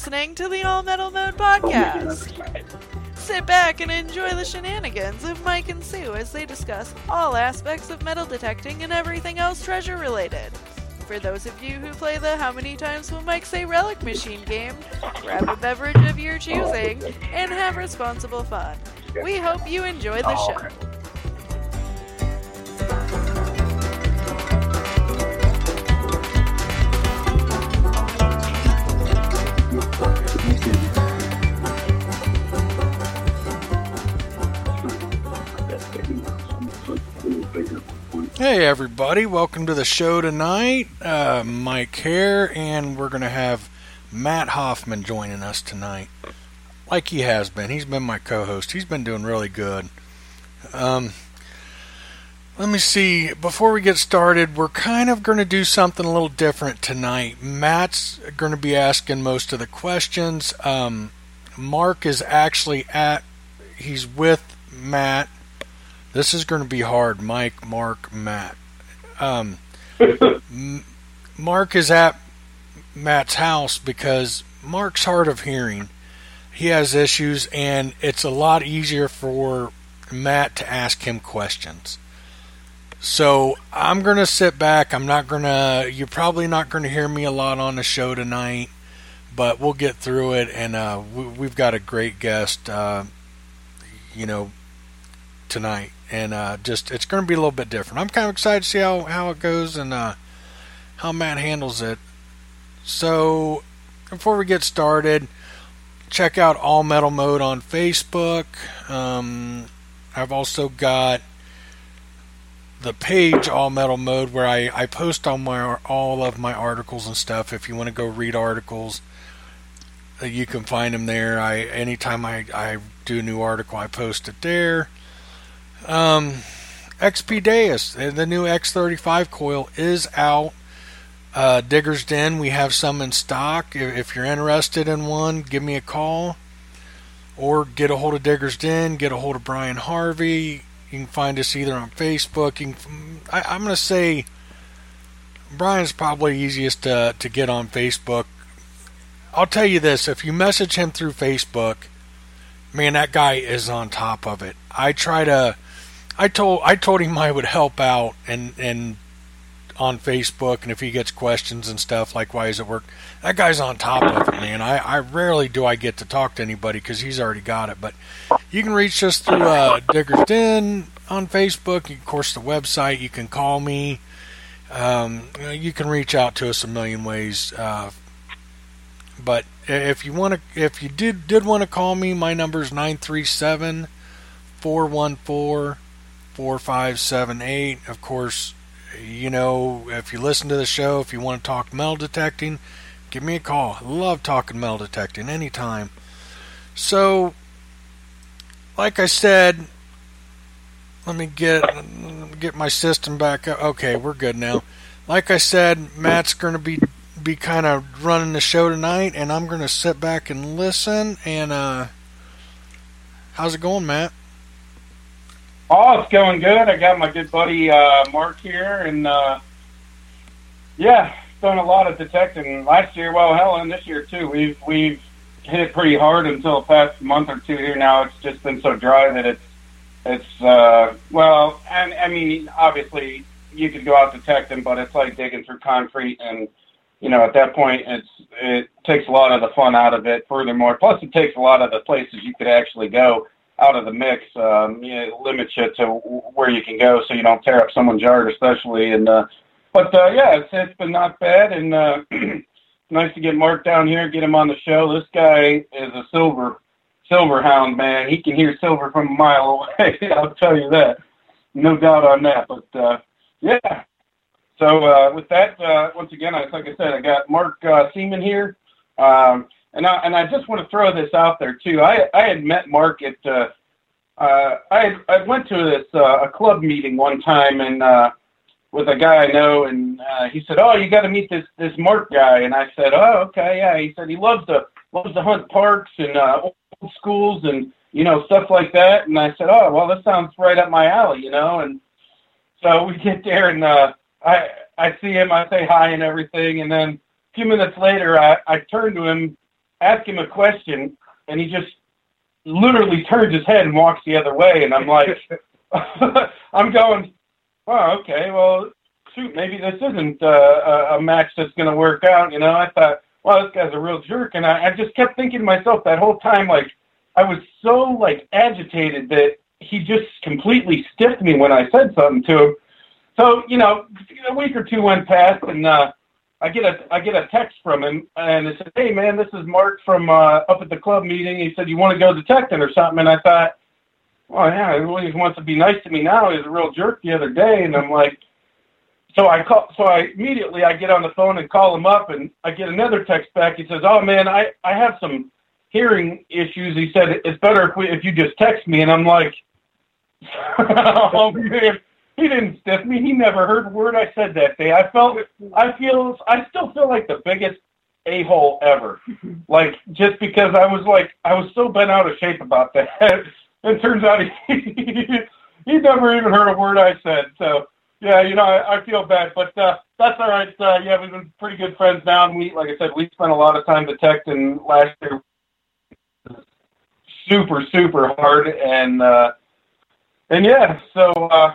listening to the All Metal Mode podcast. Sit back and enjoy the shenanigans of Mike and Sue as they discuss all aspects of metal detecting and everything else treasure related. For those of you who play the How Many Times Will Mike Say Relic Machine game, grab a beverage of your choosing and have responsible fun. We hope you enjoy the show. Hey everybody, welcome to the show tonight. Uh, Mike here, and we're going to have Matt Hoffman joining us tonight. Like he has been. He's been my co host. He's been doing really good. Um, let me see. Before we get started, we're kind of going to do something a little different tonight. Matt's going to be asking most of the questions. Um, Mark is actually at, he's with Matt this is going to be hard. Mike, Mark, Matt. Um, Mark is at Matt's house because Mark's hard of hearing. He has issues, and it's a lot easier for Matt to ask him questions. So I'm going to sit back. I'm not going to, you're probably not going to hear me a lot on the show tonight, but we'll get through it. And uh, we, we've got a great guest, uh, you know, tonight and uh, just it's going to be a little bit different. I'm kind of excited to see how, how it goes and uh, how Matt handles it. So, before we get started, check out All Metal Mode on Facebook. Um, I've also got the page All Metal Mode where I, I post all my all of my articles and stuff. If you want to go read articles, uh, you can find them there. I anytime I, I do a new article, I post it there. Um, XP Deus, the new X35 coil is out. Uh, Digger's Den, we have some in stock. If, you're interested in one, give me a call or get a hold of Digger's Den, get a hold of Brian Harvey. You can find us either on Facebook. Can, I, I'm going to say Brian's probably easiest to, to get on Facebook. I'll tell you this if you message him through Facebook, man, that guy is on top of it. I try to I told I told him I would help out and and on Facebook and if he gets questions and stuff like why is it work that guy's on top of it man. I, I rarely do I get to talk to anybody because he's already got it but you can reach us through uh, Digger's Den on Facebook of course the website you can call me. Um, you can reach out to us a million ways uh, but if you want to if you did did want to call me my number is 937 414 4578. Of course, you know, if you listen to the show, if you want to talk metal detecting, give me a call. I love talking metal detecting anytime. So, like I said, let me get get my system back up. Okay, we're good now. Like I said, Matt's going to be be kind of running the show tonight, and I'm going to sit back and listen. And uh, how's it going, Matt? Oh, it's going good. I got my good buddy uh, Mark here, and uh, yeah, done a lot of detecting last year. Well, hell, and this year too. We've we've hit it pretty hard until the past month or two here. Now it's just been so dry that it's it's uh, well, and I mean, obviously you could go out detecting, but it's like digging through concrete, and you know, at that point, it's it takes a lot of the fun out of it. Furthermore, plus it takes a lot of the places you could actually go out of the mix. Um, you know, limits you to where you can go, so you don't tear up someone's yard, especially. And uh, but uh, yeah, it's it's been not bad, and uh, nice to get Mark down here, get him on the show. This guy is a silver silver hound, man. He can hear silver from a mile away. I'll tell you that, no doubt on that. But uh, yeah. So uh, with that, uh, once again, I, like I said, I got Mark uh, Seaman here, um, and I and I just want to throw this out there too. I I had met Mark at uh, uh, I I went to this uh, a club meeting one time and. Uh, with a guy I know, and uh, he said, "Oh, you got to meet this this Mark guy." And I said, "Oh, okay, yeah." He said he loves to loves to hunt parks and uh, old schools and you know stuff like that. And I said, "Oh, well, this sounds right up my alley," you know. And so we get there, and uh, I I see him, I say hi and everything, and then a few minutes later, I I turn to him, ask him a question, and he just literally turns his head and walks the other way, and I'm like, I'm going oh, okay, well, shoot, maybe this isn't uh, a match that's going to work out. You know, I thought, well, this guy's a real jerk, and I, I just kept thinking to myself that whole time, like, I was so like agitated that he just completely stiffed me when I said something to him. So, you know, a week or two went past, and uh, I get a I get a text from him, and it said, "Hey, man, this is Mark from uh, up at the club meeting." He said, "You want to go detecting or something?" And I thought, well, yeah, he always wants to be nice to me now. He was a real jerk the other day, and I'm like, so I call, so I immediately I get on the phone and call him up, and I get another text back. He says, "Oh man, I I have some hearing issues." He said it's better if we if you just text me, and I'm like, oh man. He didn't stiff me. He never heard a word I said that day. I felt, I feel, I still feel like the biggest a hole ever. Like just because I was like, I was so bent out of shape about that. it turns out he he never even heard a word I said. So yeah, you know, I, I feel bad, but uh, that's all right. Uh, yeah, we've been pretty good friends now, and we, like I said, we spent a lot of time detecting last year. Super, super hard, and uh, and yeah, so uh,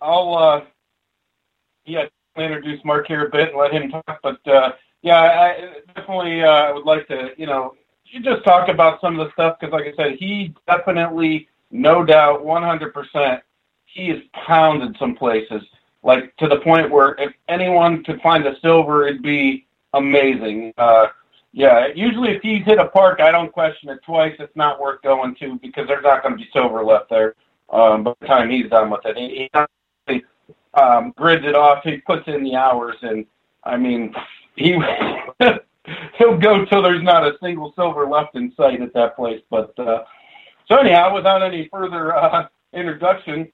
I'll uh, yeah introduce Mark here a bit and let him talk, but uh, yeah, I definitely uh, would like to, you know, you just talk about some of the stuff because, like I said, he definitely, no doubt, 100%, he has pounded some places, like to the point where if anyone could find a silver, it'd be amazing. Uh, yeah, usually if he's hit a park, I don't question it twice. It's not worth going to because there's not going to be silver left there um, by the time he's done with it. He, he um, grids it off. He puts in the hours, and I mean, he he'll go till there's not a single silver left in sight at that place. But uh, so anyhow, without any further uh, introduction,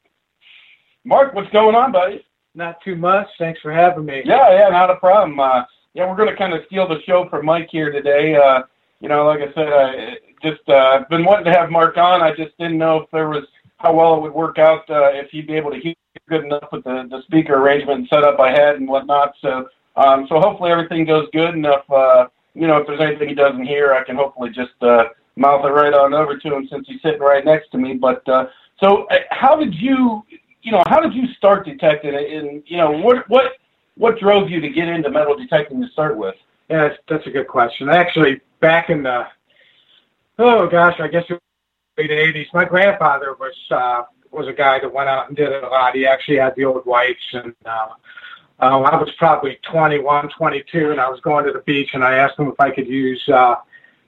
Mark, what's going on, buddy? Not too much. Thanks for having me. Yeah, yeah, not a problem. Uh, yeah, we're going to kind of steal the show from Mike here today. Uh, you know, like I said, I just uh, been wanting to have Mark on. I just didn't know if there was how well it would work out uh, if he'd be able to hear good enough with the, the speaker arrangement and setup I had and whatnot. So um, so hopefully everything goes good, if uh, you know if there's anything he doesn't hear, I can hopefully just uh, mouth it right on over to him since he's sitting right next to me. But uh, so, uh, how did you, you know, how did you start detecting it? And you know, what what what drove you to get into metal detecting to start with? Yeah, that's, that's a good question. Actually, back in the oh gosh, I guess late '80s, my grandfather was uh, was a guy that went out and did it a lot. He actually had the old whites and. Uh, uh, I was probably 21, 22, and I was going to the beach, and I asked him if I could use uh,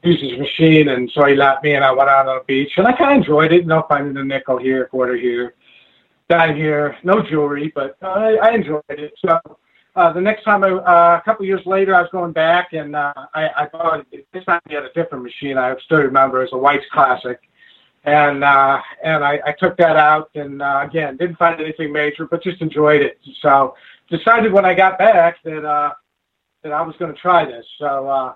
use his machine, and so he let me, and I went out on the beach, and I kind of enjoyed it, know, finding a nickel here, a quarter here, down here. No jewelry, but I, I enjoyed it. So uh, the next time, I, uh, a couple years later, I was going back, and uh, I, I thought this time he had a different machine. I still remember it was a White's Classic, and uh, and I, I took that out, and uh, again didn't find anything major, but just enjoyed it. So decided when I got back that uh, that I was going to try this. So uh,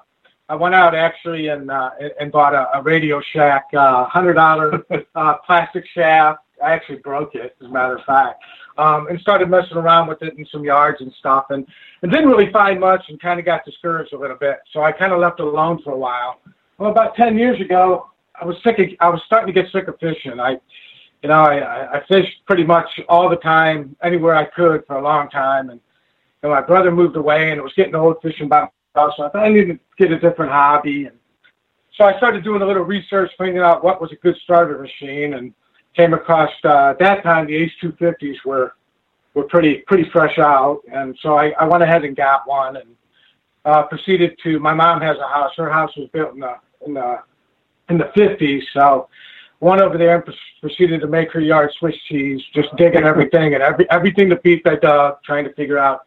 I went out actually and uh, and bought a, a Radio Shack uh, hundred dollar uh, plastic shaft. I actually broke it, as a matter of fact, um, and started messing around with it in some yards and stuff, and, and didn't really find much, and kind of got discouraged a little bit. So I kind of left it alone for a while. Well, about ten years ago, I was sick. Of, I was starting to get sick of fishing. I, you know, I, I fished pretty much all the time, anywhere I could for a long time, and and my brother moved away, and it was getting old fishing by myself. So I thought I needed to get a different hobby, and so I started doing a little research, finding out what was a good starter machine, and came across uh, at that time the Ace 250s were were pretty pretty fresh out, and so I, I went ahead and got one, and uh, proceeded to. My mom has a house. Her house was built in the in the in the 50s, so went over there and proceeded to make her yard Swiss cheese, just digging everything and every everything the beef I dug, trying to figure out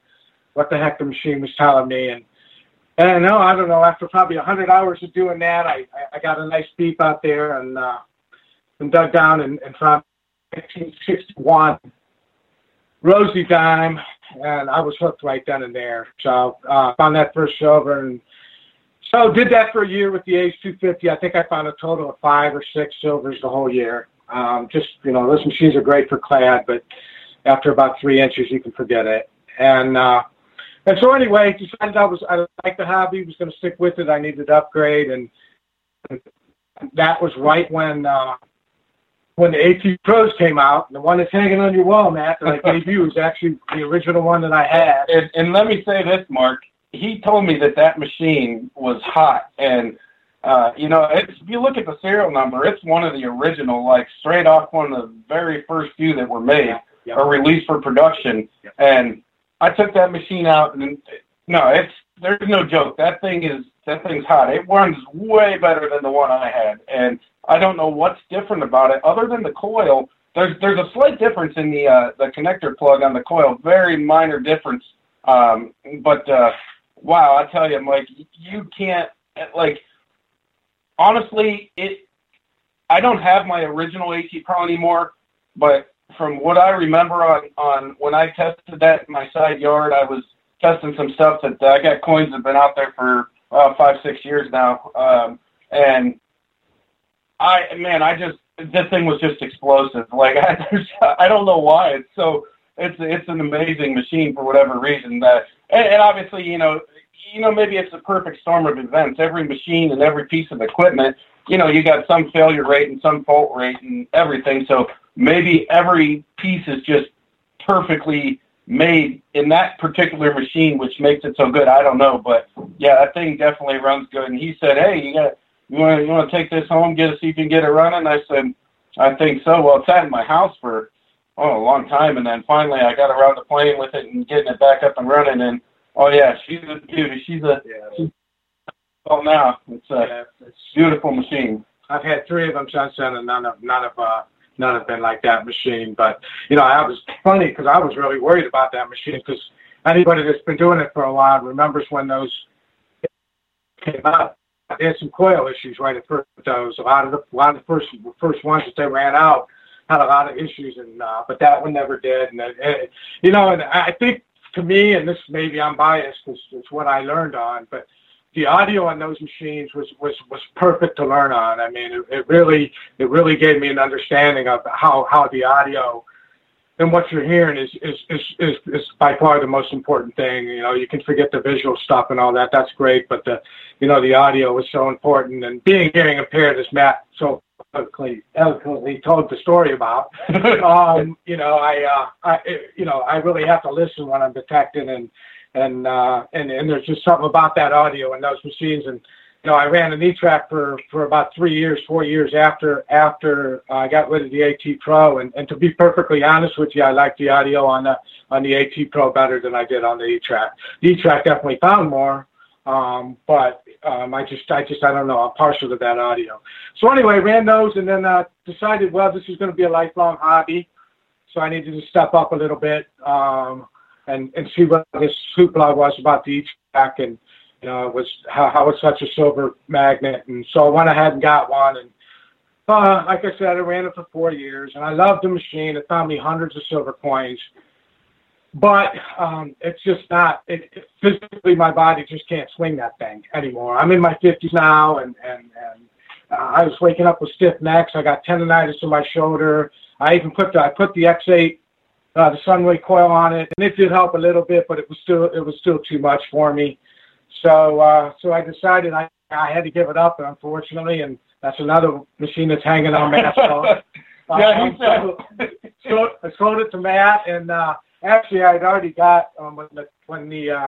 what the heck the machine was telling me. And and no, I don't know. After probably a hundred hours of doing that, I I got a nice beef out there and uh, and dug down and, and found 1961 Rosie dime, and I was hooked right then and there. So uh, found that first silver and so did that for a year with the Ace 250. I think I found a total of five or six silvers the whole year. Um, just you know, those machines are great for clad, but after about three inches, you can forget it. And uh, and so anyway, decided I was I liked the hobby, was going to stick with it. I needed to upgrade, and that was right when uh, when the AT Pros came out. The one that's hanging on your wall, Matt, that I gave you was actually the original one that I had. And, and let me say this, Mark he told me that that machine was hot and uh, you know, it's, if you look at the serial number, it's one of the original, like straight off one of the very first few that were made yeah. or released for production. Yeah. And I took that machine out, and no, it's there's no joke. That thing is that thing's hot. It runs way better than the one I had, and I don't know what's different about it other than the coil. There's there's a slight difference in the uh, the connector plug on the coil, very minor difference. Um, but uh, wow, I tell you, Mike, you can't like. Honestly, it. I don't have my original AT Pro anymore, but from what I remember on on when I tested that in my side yard, I was testing some stuff that uh, I got coins that have been out there for uh, five six years now, um, and I man, I just this thing was just explosive. Like I, I don't know why it's so. It's it's an amazing machine for whatever reason that, and, and obviously you know you know, maybe it's a perfect storm of events. Every machine and every piece of equipment, you know, you got some failure rate and some fault rate and everything. So maybe every piece is just perfectly made in that particular machine, which makes it so good. I don't know, but yeah, that thing definitely runs good. And he said, "Hey, you got you want to you want to take this home, get it, see if you can get it running." I said, "I think so." Well, it's at my house for oh a long time, and then finally I got around to playing with it and getting it back up and running, and Oh yeah, she's a beauty. She's a yeah. she's, oh now it's a yeah, it's, beautiful machine. I've had three of them since then, and none of none of uh, none have been like that machine. But you know, I was funny because I was really worried about that machine because anybody that's been doing it for a while remembers when those came out. They had some coil issues right at first. Those a lot of the a lot of the first first ones that they ran out had a lot of issues, and uh, but that one never did. And it, it, you know, and I think to me, and this maybe I'm biased because it's what I learned on, but the audio on those machines was was was perfect to learn on. I mean, it, it really it really gave me an understanding of how how the audio and what you're hearing is is, is is is by far the most important thing. You know, you can forget the visual stuff and all that. That's great, but the you know the audio is so important. And being hearing impaired, as Matt so eloquently, eloquently told the story about. um, you know, I, uh, I, you know, I really have to listen when I'm detecting, and and uh, and and there's just something about that audio and those machines. And you know, I ran an E-Trac for for about three years, four years after after I got rid of the AT Pro. And and to be perfectly honest with you, I like the audio on the on the AT Pro better than I did on the E-Trac. The E-Trac definitely found more, um, but um, I just, I just, I don't know. I'm partial to that audio. So anyway, ran those and then uh, decided, well, this is going to be a lifelong hobby. so I needed to step up a little bit um, and and see what this hoopla was about the E-Trac and you know it was how, how it's such a silver magnet. And so I went ahead and got one. And uh, like I said, I ran it for four years, and I loved the machine. It found me hundreds of silver coins. But um, it's just not. It, it, physically, my body just can't swing that thing anymore. I'm in my 50s now, and and and uh, I was waking up with stiff necks. I got tendonitis in my shoulder. I even put the I put the X8 uh, the Sunray coil on it, and it did help a little bit, but it was still it was still too much for me. So uh, so I decided I I had to give it up, unfortunately, and that's another machine that's hanging on phone. yeah, he said. I sold it to Matt, and uh, actually I'd already got um, when the when the uh,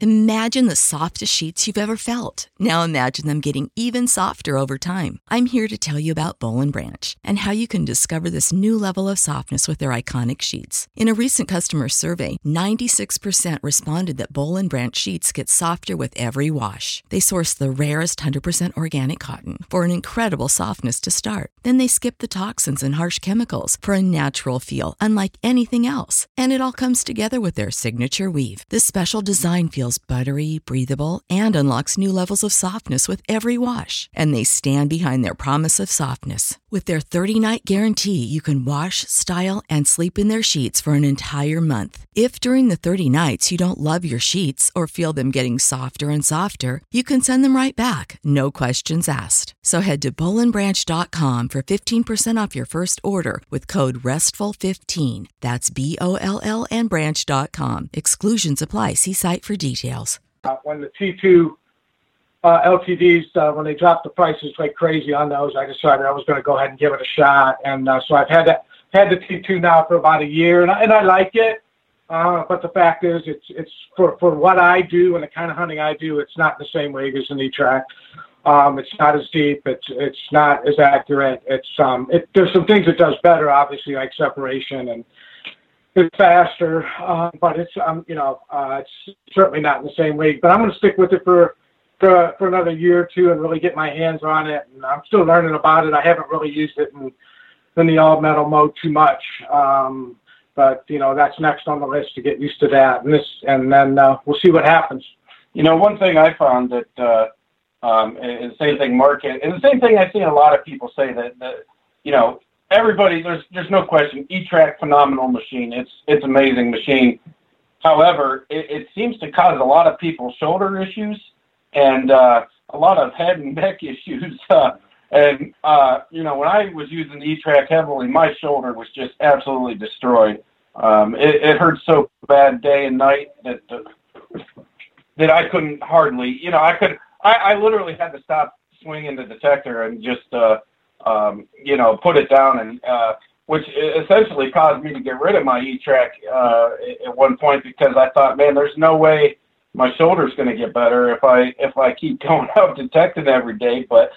Imagine the softest sheets you've ever felt. Now imagine them getting even softer over time. I'm here to tell you about Boll & Branch and how you can discover this new level of softness with their iconic sheets. In a recent customer survey, 96% responded that Boll & Branch sheets get softer with every wash. They source the rarest 100% organic cotton for an incredible softness to start. Then they skip the toxins and harsh chemicals for a natural feel unlike anything else. And it all comes together with their signature weave. This special design feels buttery, breathable, and unlocks new levels of softness with every wash. And they stand behind their promise of softness. With their 30 night guarantee, you can wash, style, and sleep in their sheets for an entire month. If during the 30 nights you don't love your sheets or feel them getting softer and softer, you can send them right back, no questions asked. So head to bollandbranch.com for 15% off your first order with code RESTFUL15. That's B O L L and branch.com. Exclusions apply. See site for details. Uh, when the T2 uh, LTDs, uh, when they dropped the prices like crazy on those, I decided I was going to go ahead and give it a shot. And uh, so I've had that, had the T2 now for about a year, and I, and I like it. Uh, but the fact is, it's it's for for what I do and the kind of hunting I do, it's not the same rig as an E-Trac. Um, it's not as deep. It's it's not as accurate. It's um, it, there's some things it does better, obviously, like separation and it's faster. Uh, but it's um, you know, uh, it's certainly not in the same league. But I'm going to stick with it for for for another year or two and really get my hands on it. And I'm still learning about it. I haven't really used it in in the all metal mode too much. Um, but you know, that's next on the list to get used to that. And this, and then uh, we'll see what happens. You know, one thing I found that, uh, um, and the same thing Mark, and the same thing I've seen a lot of people say that, that you know, everybody, there's there's no question, E-Trac phenomenal machine. It's it's amazing machine. However, it, it seems to cause a lot of people shoulder issues and uh, a lot of head and neck issues. Uh, and uh, you know, when I was using the E-Trac heavily, my shoulder was just absolutely destroyed. Um, it, it hurt so bad day and night that uh, that I couldn't hardly, you know, I could, I, I literally had to stop swinging the detector and just, uh, um, you know, put it down and, uh, which essentially caused me to get rid of my E-Trac uh, at one point because I thought, man, there's no way my shoulder's going to get better if I if I keep going out detecting every day. But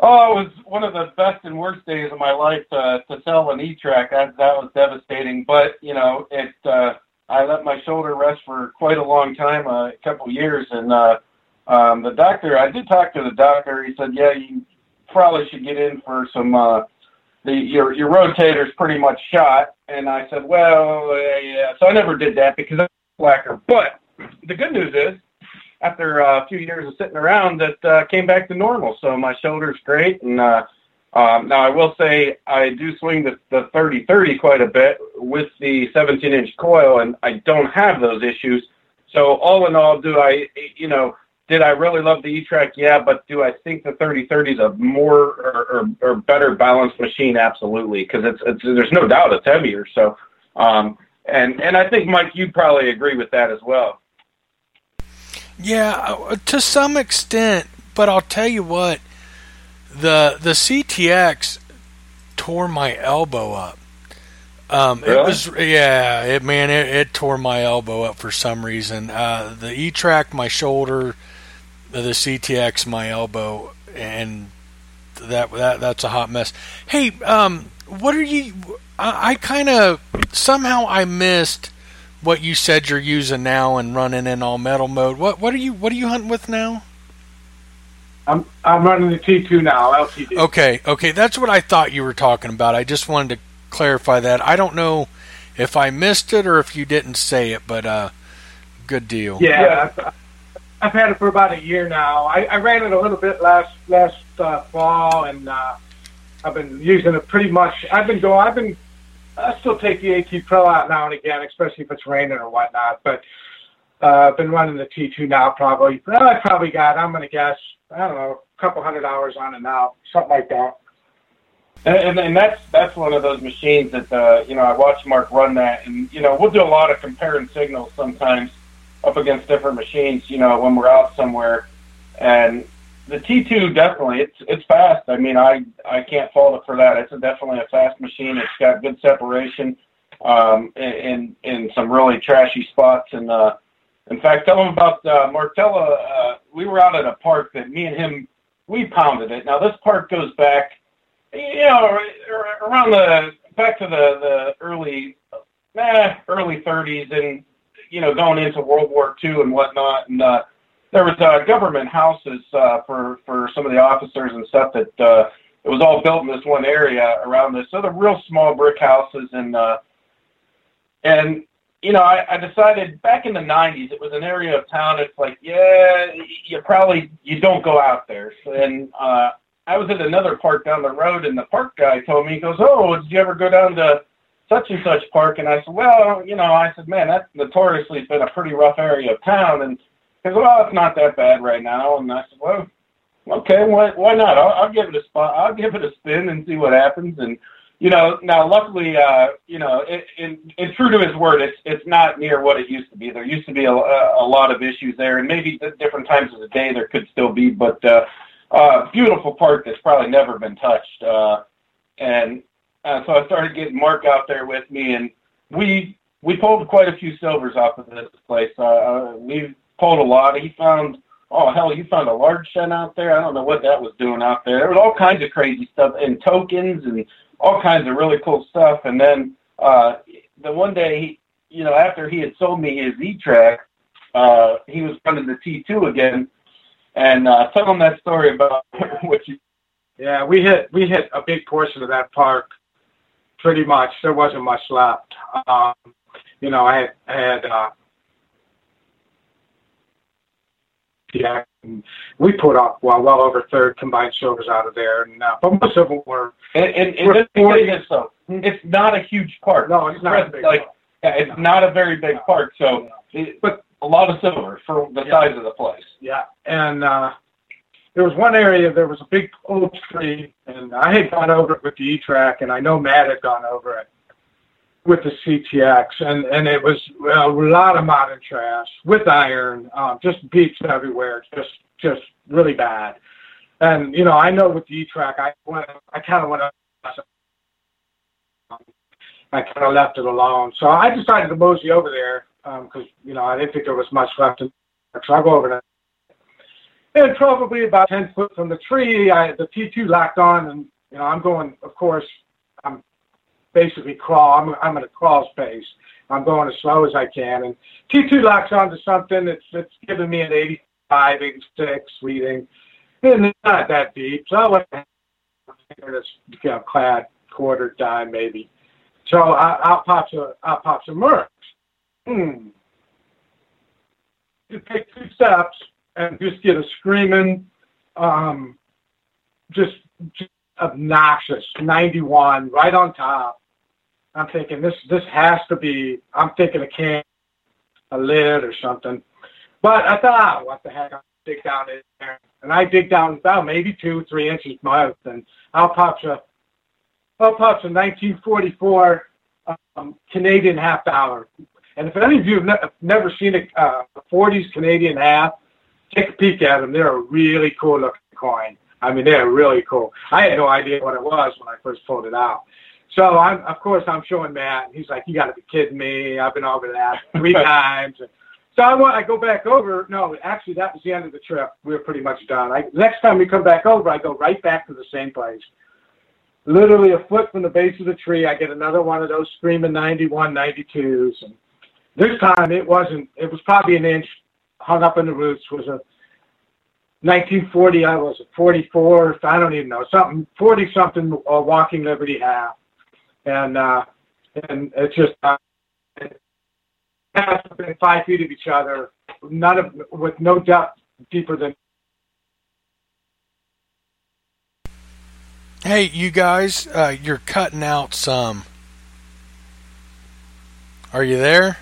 oh, it was one of the best and worst days of my life to to sell an E-Trac. That that was devastating. But you know, it uh, I let my shoulder rest for quite a long time, uh, a couple years, and uh, um, the doctor. I did talk to the doctor. He said, yeah, you probably should get in for some. Uh, the your your rotator's pretty much shot, and I said, well, uh, yeah. So I never did that because I'm a slacker. But the good news is, after a few years of sitting around, that uh, came back to normal. So my shoulder's great, and uh, Um, now I will say I do swing the, the 30-30 quite a bit with the 17-inch coil, and I don't have those issues. So all in all, do I, you know, did I really love the E-Trac? Yeah, but do I think the 3030 is a more or, or, or better balanced machine? Absolutely, because it's, it's there's no doubt it's heavier. So, um, and and I think Mike, you'd probably agree with that as well. Yeah, uh, to some extent, but I'll tell you what, the the CTX tore my elbow up. Um, really? It was yeah, it man, it, it, tore my elbow up for some reason. Uh, the E track, my shoulder, the CTX, my elbow, and that that that's a hot mess. Hey, um, what are you? I, I kind of somehow I missed what you said you're using now and running in all metal mode. What what are you what are you hunting with now? I'm I'm running the T2 now, LTD. Okay, okay, that's what I thought you were talking about. I just wanted to clarify that. I don't know if I missed it or if you didn't say it, but uh, good deal. Yeah, I've, I've had it for about a year now. I, I ran it a little bit last last uh, fall, and uh, I've been using it pretty much. I've been going. I've been. I still take the AT Pro out now and again, especially if it's raining or whatnot. But uh, I've been running the T2 now. Probably. Well, I probably got. I'm gonna guess. I don't know, a couple hundred hours on it now, something like that. And, and, and that's that's one of those machines that uh, you know I watch Mark run that, and you know we'll do a lot of comparing signals sometimes up against different machines. You know when we're out somewhere, and the T2 definitely it's it's fast. I mean I I can't fault it for that. It's a, definitely a fast machine. It's got good separation um, in in some really trashy spots. And uh, in fact, tell them about uh, Martella. Uh, we were out at a park that me and him we pounded it. Now this park goes back you know, around the back to the the early, eh, early 30s, and you know, going into World War II and whatnot, and uh, there was uh, government houses uh, for for some of the officers and stuff that uh, it was all built in this one area around this. So the real small brick houses, and uh, and you know, I, I decided back in the '90s, it was an area of town. It's like, yeah, you probably you don't go out there, and uh, I was at another park down the road, and the park guy told me, he goes, "Oh, did you ever go down to such and such park?" And I said, "Well, you know," I said, "Man, that's notoriously been a pretty rough area of town." And he "Well, it's not that bad right now." And I said, "Well, okay, why why not? I'll, I'll give it a spot. I'll give it a spin and see what happens." And you know, now luckily, uh, you know, it, it, it, true to his word, it's it's not near what it used to be. There used to be a, a lot of issues there, and maybe different times of the day there could still be, but. uh uh, beautiful park that's probably never been touched. Uh, and uh, so I started getting Mark out there with me, and we we pulled quite a few silvers off of this place. Uh, uh, we pulled a lot. He found oh hell, you found a large cent out there. I don't know what that was doing out there. There was all kinds of crazy stuff and tokens and all kinds of really cool stuff. And then uh, the one day, he, you know, after he had sold me his E track, uh, he was running the T2 again and uh, tell them that story about what you. Yeah, we hit we hit a big portion of that park. Pretty much, there wasn't much left. Um, you know, I had, I had uh, yeah, we put up well well over third combined silvers out of there, and uh, but most of them were. And, and, and just because this though, it's not a huge park. No, it's not. like yeah, it's not a very big park. So, it, but a lot of silver for the Yeah. size of the place. Yeah, and uh, there was one area there was a big oak tree, and I had gone over it with the E-Trac, and I know Matt had gone over it with the CTX, and and it was a lot of modern trash with iron, um, just beeps everywhere, just just really bad. And you know, I know with the E-Trac, I went, I kind of went. I kind of left it alone, so I decided to mosey over there because you know I didn't think there was much left in there. So I go over there. And probably about ten foot from the tree, I the T2 locked on, and you know I'm going. Of course, basically crawl. I'm I'm at a crawl space. I'm going as slow as I can, and T2 locks onto something. It's it's giving me an 85, 86 reading, and it's not that deep. So I went it's you know, clad quarter dime maybe. So I, I'll pop some I'll pop some mercs. Hmm. You take two steps and just get a screaming, um, just, just obnoxious, 91, right on top. I'm thinking this this has to be. I'm thinking a can, a lid or something. But I thought, oh, what the heck? I'll dig down in there, and I dig down about maybe two, three inches mouth, and I'll pop a, I'll pop a 1944 um, Canadian half dollar. And if any of you have ne- never seen a uh, 40s Canadian half, take a peek at them. They're a really cool looking coin. I mean, they're really cool. I had no idea what it was when I first pulled it out. So I'm, of course, I'm showing Matt, and he's like, "You got to be kidding me! I've been over that three times." So I want, I go back over. No, actually, that was the end of the trip. We were pretty much done. I, next time we come back over, I go right back to the same place. Literally a foot from the base of the tree, I get another one of those screaming 91, 92s. And this time it wasn't. It was probably an inch hung up in the roots. Was a 1940. I was a 44. I don't even know something 40 something uh, Walking Liberty half and uh, and it's just uh, within five feet of each other, none of with no depth deeper than. Hey, you guys, uh, you're cutting out some. Are you there?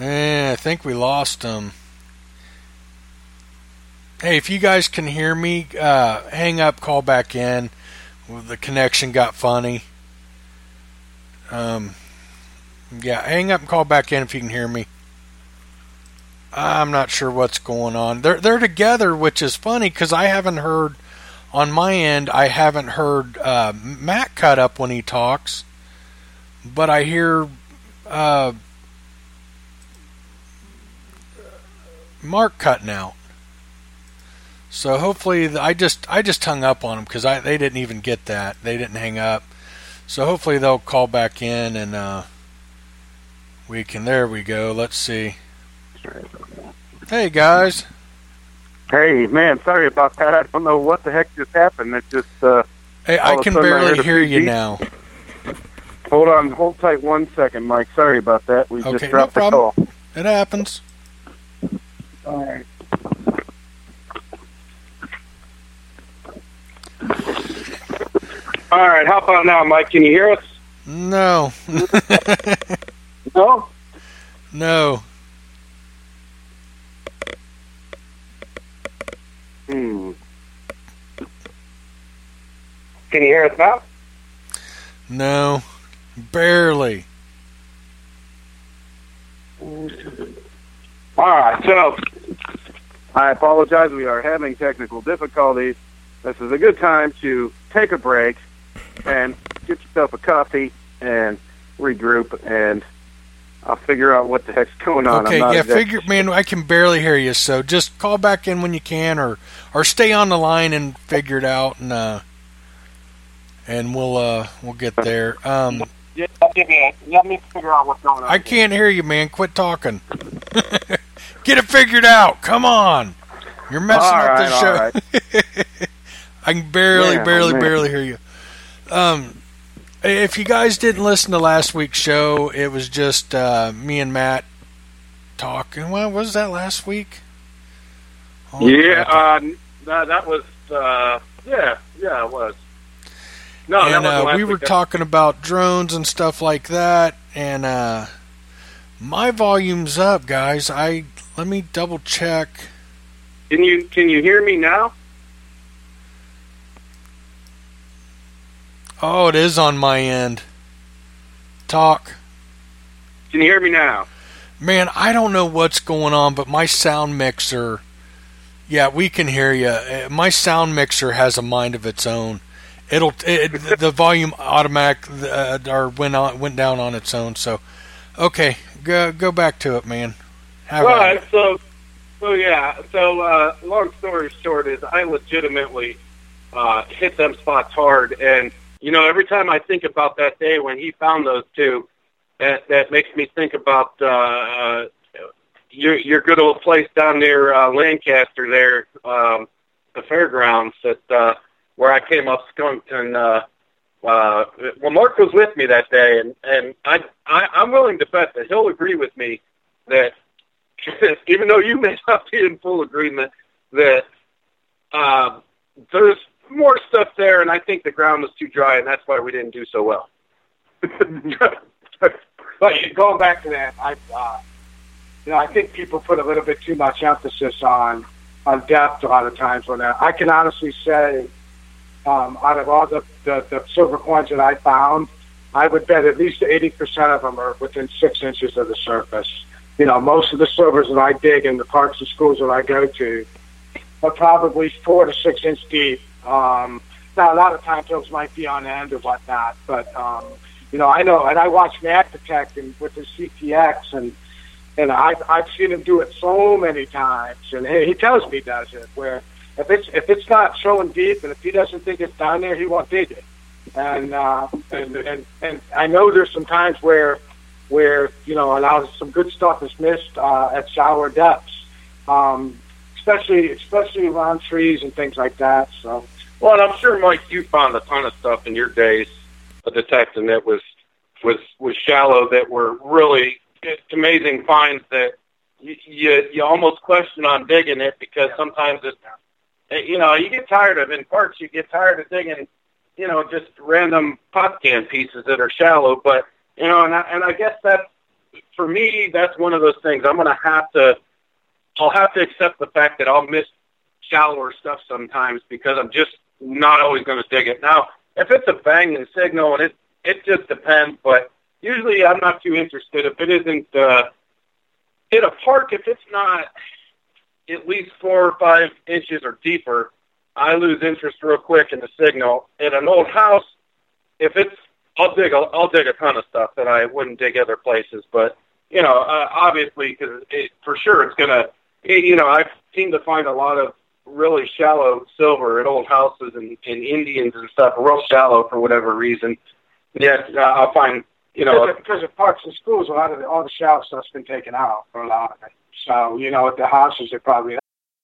Eh, I think we lost them. Hey, if you guys can hear me, uh, hang up, call back in the connection got funny. Um, yeah, hang up and call back in if you can hear me. I'm not sure what's going on. They're they're together, which is funny because I haven't heard on my end. I haven't heard uh, Matt cut up when he talks, but I hear uh, Mark cutting out. So hopefully, I just I just hung up on them because I they didn't even get that. They didn't hang up. So hopefully they'll call back in and uh, we can. There we go. Let's see. Hey guys. Hey man, sorry about that. I don't know what the heck just happened. It just. Uh, hey, I can barely I hear you now. Hold on, hold tight one second, Mike. Sorry about that. We okay, just dropped no the call. It happens. All right. All right, how about now, Mike? Can you hear us? No. no? No. Hmm. Can you hear us now? No. Barely. All right, so I apologize. We are having technical difficulties. This is a good time to take a break and get yourself a coffee and regroup and I'll figure out what the heck's going on. Okay, yeah, figure, man, I can barely hear you, so just call back in when you can, or or stay on the line and figure it out, and uh, and we'll uh, we'll get there. Um, yeah, let me figure out what's going on. I can't hear you, man. Quit talking. get it figured out. Come on, you're messing all up right, the show. Right. I can barely, man, barely, oh, barely hear you. Um, if you guys didn't listen to last week's show, it was just uh, me and Matt talking. Well, was that last week? yeah, uh, that, that was. Uh, yeah, yeah, it was. No, and that uh, we were talking about drones and stuff like that, and uh, my volume's up, guys. I let me double check. Can you can you hear me now? Oh, it is on my end. Talk. Can you hear me now? Man, I don't know what's going on, but my sound mixer. Yeah, we can hear you. Uh, My sound mixer has a mind of its own. It'll it, the volume automatic uh, or went on went down on its own. So, okay, go go back to it, man. Have All at right, it. so so yeah, so uh, long story short is I legitimately uh, hit them spots hard, and you know every time I think about that day when he found those two, that that makes me think about uh, uh, your your good old place down near uh, Lancaster there, um, the fairgrounds that uh, where I came up skunked and. Uh, uh, well, Mark was with me that day, and and I, I I'm willing to bet that he'll agree with me that even though you may not be in full agreement that um, there's more stuff there, and I think the ground was too dry, and that's why we didn't do so well. but going back to that, I, uh, you know, I think people put a little bit too much emphasis on on depth a lot of times that. I can honestly say, um, out of all the, the the silver coins that I found, I would bet at least eighty percent of them are within six inches of the surface. You know, most of the silvers that I dig in the parks and schools that I go to are probably four to six inch deep. Um, now, a lot of times those might be on end or whatnot, but um, you know, I know, and I watch Matt detect and with his CTX, and and I've I've seen him do it so many times, and he, he tells me he does it. Where if it's if it's not showing deep, and if he doesn't think it's down there, he won't dig it. And uh, and and and I know there's some times where where you know a lot of some good stuff is missed uh, at shallower depths. Um, especially especially around trees and things like that. So, well, and I'm sure Mike, you found a ton of stuff in your days of detecting that was was was shallow that were really amazing finds that you you, you almost question on digging it because sometimes it you know you get tired of in parts you get tired of digging you know just random pot can pieces that are shallow but you know and I, and I guess that for me that's one of those things. I'm going to have to I'll have to accept the fact that I'll miss shallower stuff sometimes because I'm just not always going to dig it. Now, if it's a banging signal and it it just depends, but usually I'm not too interested if it isn't uh, in a park. If it's not at least four or five inches or deeper, I lose interest real quick in the signal. In an old house, if it's I'll dig I'll dig a ton of stuff that I wouldn't dig other places, but you know, uh, obviously, because for sure it's gonna you know, I've seemed to find a lot of really shallow silver at old houses and, and Indians and stuff, real shallow for whatever reason. Yet uh, I'll find, you know, because of, because of parks and schools, a lot of the, all the shallow stuff's been taken out for a lot of it. So you know, at the houses, it probably.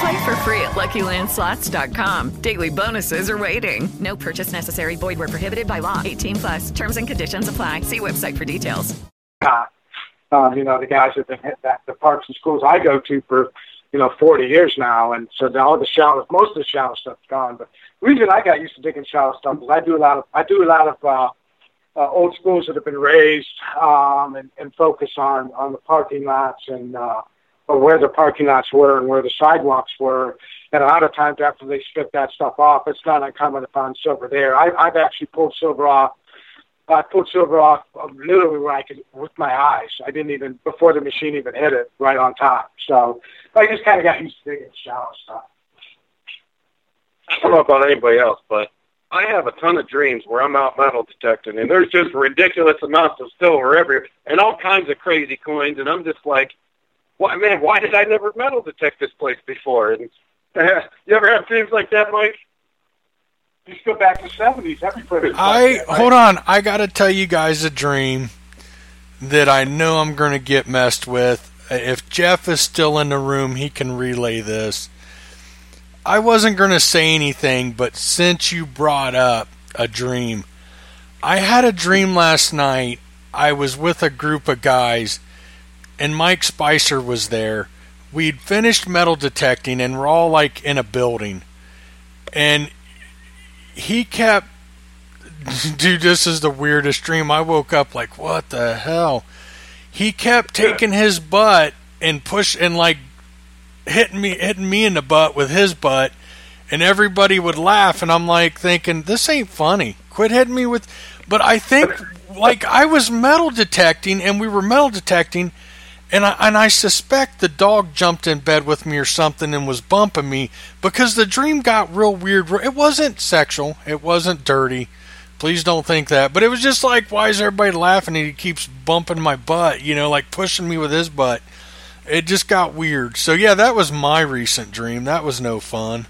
Play for free at LuckyLandSlots.com. Daily bonuses are waiting. No purchase necessary. Void where prohibited by law. 18 plus. Terms and conditions apply. See website for details. Uh, um, you know, the guys that hit that the parks and schools I go to for you know 40 years now, and so all the shallow, most of the shallow stuff's gone. But the reason I got used to digging shallow stuff is I do a lot of I do a lot of uh, uh, old schools that have been raised um, and, and focus on on the parking lots and uh, or where the parking lots were and where the sidewalks were. And a lot of times after they strip that stuff off, it's not uncommon to find silver there. I, I've actually pulled silver off. I pulled silver off literally where I could with my eyes. I didn't even before the machine even hit it right on top. So I just kind of got used to digging shallow stuff. I don't know about anybody else, but I have a ton of dreams where I'm out metal detecting, and there's just ridiculous amounts of silver everywhere, and all kinds of crazy coins, and I'm just like, why, man, why did I never metal detect this place before? And uh, you ever have dreams like that, Mike? Just go back to seventies. Everybody. I hold on. I got to tell you guys a dream that I know I'm going to get messed with. If Jeff is still in the room, he can relay this. I wasn't going to say anything, but since you brought up a dream, I had a dream last night. I was with a group of guys and Mike Spicer was there. We'd finished metal detecting, and we're all like in a building, and he kept. Dude, this is the weirdest dream. I woke up like, what the hell? He kept taking his butt and push and like hitting me hitting me in the butt with his butt and everybody would laugh and I'm like thinking this ain't funny. Quit hitting me with but I think like I was metal detecting and we were metal detecting and I and I suspect the dog jumped in bed with me or something and was bumping me because the dream got real weird. It wasn't sexual. It wasn't dirty. Please don't think that. But it was just like, why is everybody laughing? And he keeps bumping my butt, you know, like pushing me with his butt. It just got weird. So yeah, that was my recent dream. That was no fun.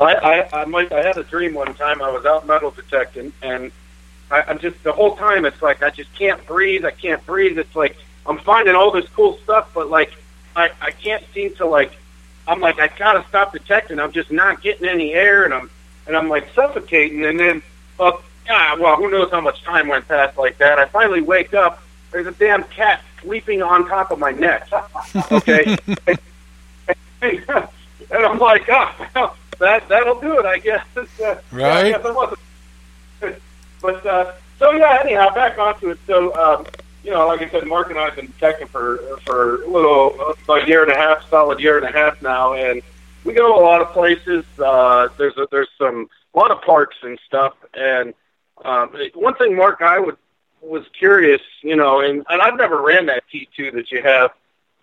I I I, might, I had a dream one time. I was out metal detecting, and I, I'm just the whole time. It's like I just can't breathe. I can't breathe. It's like I'm finding all this cool stuff, but like I I can't seem to like. I'm like I gotta stop detecting. I'm just not getting any air, and I'm and I'm like suffocating. And then, uh, yeah, well, who knows how much time went past like that? I finally wake up. There's a damn cat sleeping on top of my neck. Okay. and, and I'm like, oh, well, that that'll do it, I guess. Right. I guess. But uh, so yeah. Anyhow, back onto it. So um, you know, like I said, Mark and I have been detecting for for a little a year and a half, solid year and a half now, and we go a lot of places. Uh, there's a, there's some a lot of parks and stuff, and um, one thing, Mark, I would was curious, you know, and, and I've never ran that T2 that you have,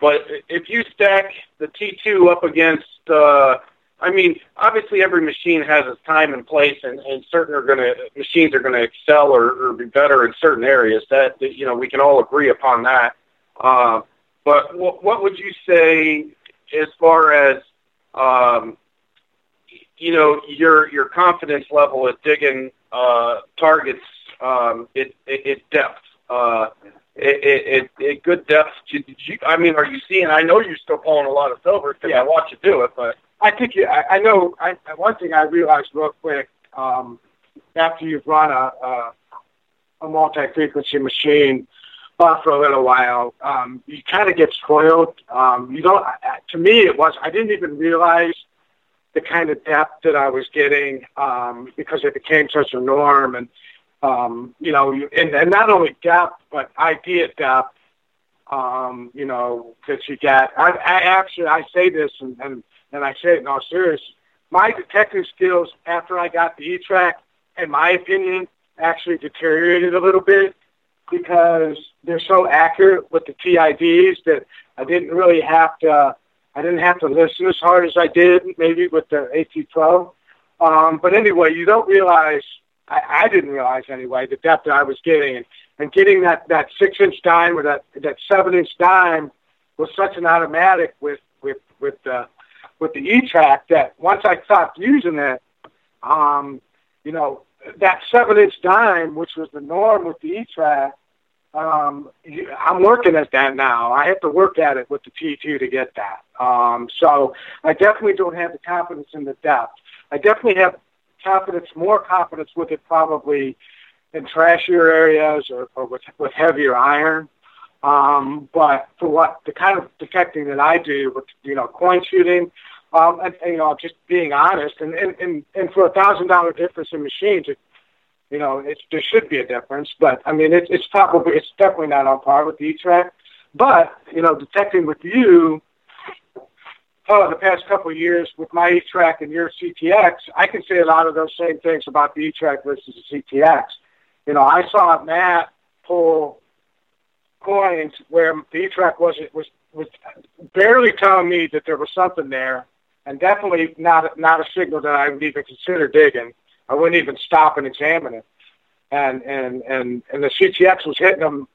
but if you stack the T2 up against, uh, I mean, obviously every machine has its time and place, and, and certain are going to machines are going to excel or, or be better in certain areas. That you know, we can all agree upon that. Uh, but w- what would you say as far as um, you know your your confidence level at digging uh, targets um, it, it depth. Uh, it, it, it, good depth. Did you, I mean, are you seeing? I know you're still pulling a lot of silver because Yeah. I watch you do it, but I think you, I, I know. I, one thing I realized real quick um, after you've run a, a, a multi-frequency machine uh, for a little while, um, you kind of get spoiled. Um, you don't. I- To me, it was. I didn't even realize the kind of depth that I was getting um, because it became such a norm, and um, you know, and, and not only depth but idea depth. Um, you know that you get. I, I actually I say this and, and and I in all seriousness. My detective skills after I got the E-Trac, in my opinion, actually deteriorated a little bit because they're so accurate with the TIDs that I didn't really have to. I didn't have to listen as hard as I did maybe with the AT12. Um, but anyway, you don't realize. I, I didn't realize anyway the depth that I was getting, and, and getting that that six inch dime or that that seven inch dime was such an automatic with with with the with the E-Trac that once I stopped using it, um, you know, that seven inch dime, which was the norm with the E-Trac, um, I'm working at that now. I have to work at it with the T2 to get that. Um, so I definitely don't have the confidence in the depth. I definitely have confidence, more confidence with it probably in trashier areas or, or with, with heavier iron. Um, but for what the kind of detecting that I do with, you know, coin shooting, um, and, and, you know, just being honest and, and, and, and for a thousand dollar difference in machines, it, you know, it's, there should be a difference, but I mean, it's, it's probably, it's definitely not on par with the E-Trac, but, you know, detecting with you, oh, the past couple of years with my E-Trac and your CTX, I can say a lot of those same things about the E-Trac versus the CTX. You know, I saw Matt pull coins where the E-Trac was was was barely telling me that there was something there, and definitely not not a signal that I would even consider digging. I wouldn't even stop and examine it. And and and and the CTX was hitting them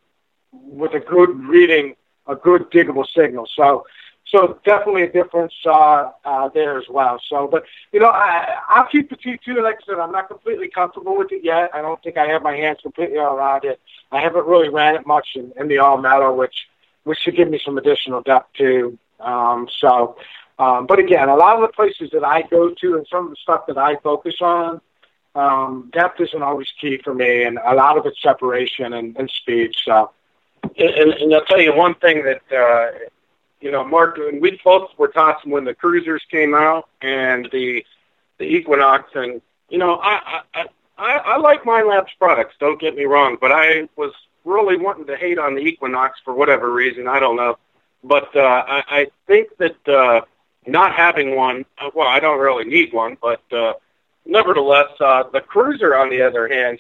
with a good reading, a good diggable signal. So so definitely a difference uh, uh, there as well. So, but you know, I, I'll keep the T2. Like I said, I'm not completely comfortable with it yet. I don't think I have my hands completely around it. I haven't really ran it much in, in the all metal, which which should give me some additional depth too. Um, so, um, but again, a lot of the places that I go to and some of the stuff that I focus on, um, depth isn't always key for me, and a lot of it's separation and, and speed. So, and, and I'll tell you one thing that uh, you know, Mark, and we both were taught when the cruisers came out and the the Equinox, and you know, I I I, I like Minelab's products. Don't get me wrong, but I was really wanting to hate on the Equinox for whatever reason. I don't know, but uh, I, I think that uh, not having one, uh, well, I don't really need one, but uh, nevertheless, uh, the Kruzer, on the other hand,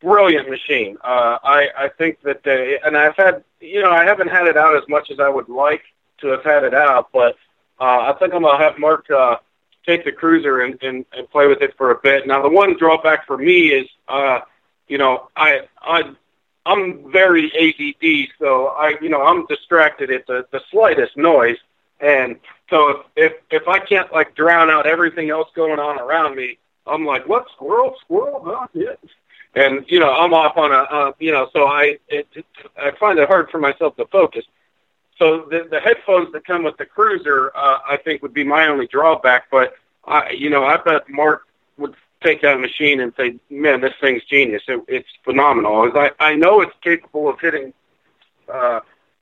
brilliant machine. Uh, I, I think that, uh, and I've had, you know, I haven't had it out as much as I would like to have had it out, but uh, I think I'm gonna have Mark uh, take the cruiser and, and, and play with it for a bit. Now, the one drawback for me is, uh, you know, I I I'm very ADD, so I, you know, I'm distracted at the the slightest noise, and so if if, if I can't like drown out everything else going on around me, I'm like, what squirrel, squirrel, oh, yeah and you know I'm off on a uh, you know so I it, I find it hard for myself to focus. So the the headphones that come with the Kruzer uh, I think would be my only drawback. But I you know I bet Mark would take that machine and say, man, this thing's genius. It, it's phenomenal. I I know it's capable of hitting uh,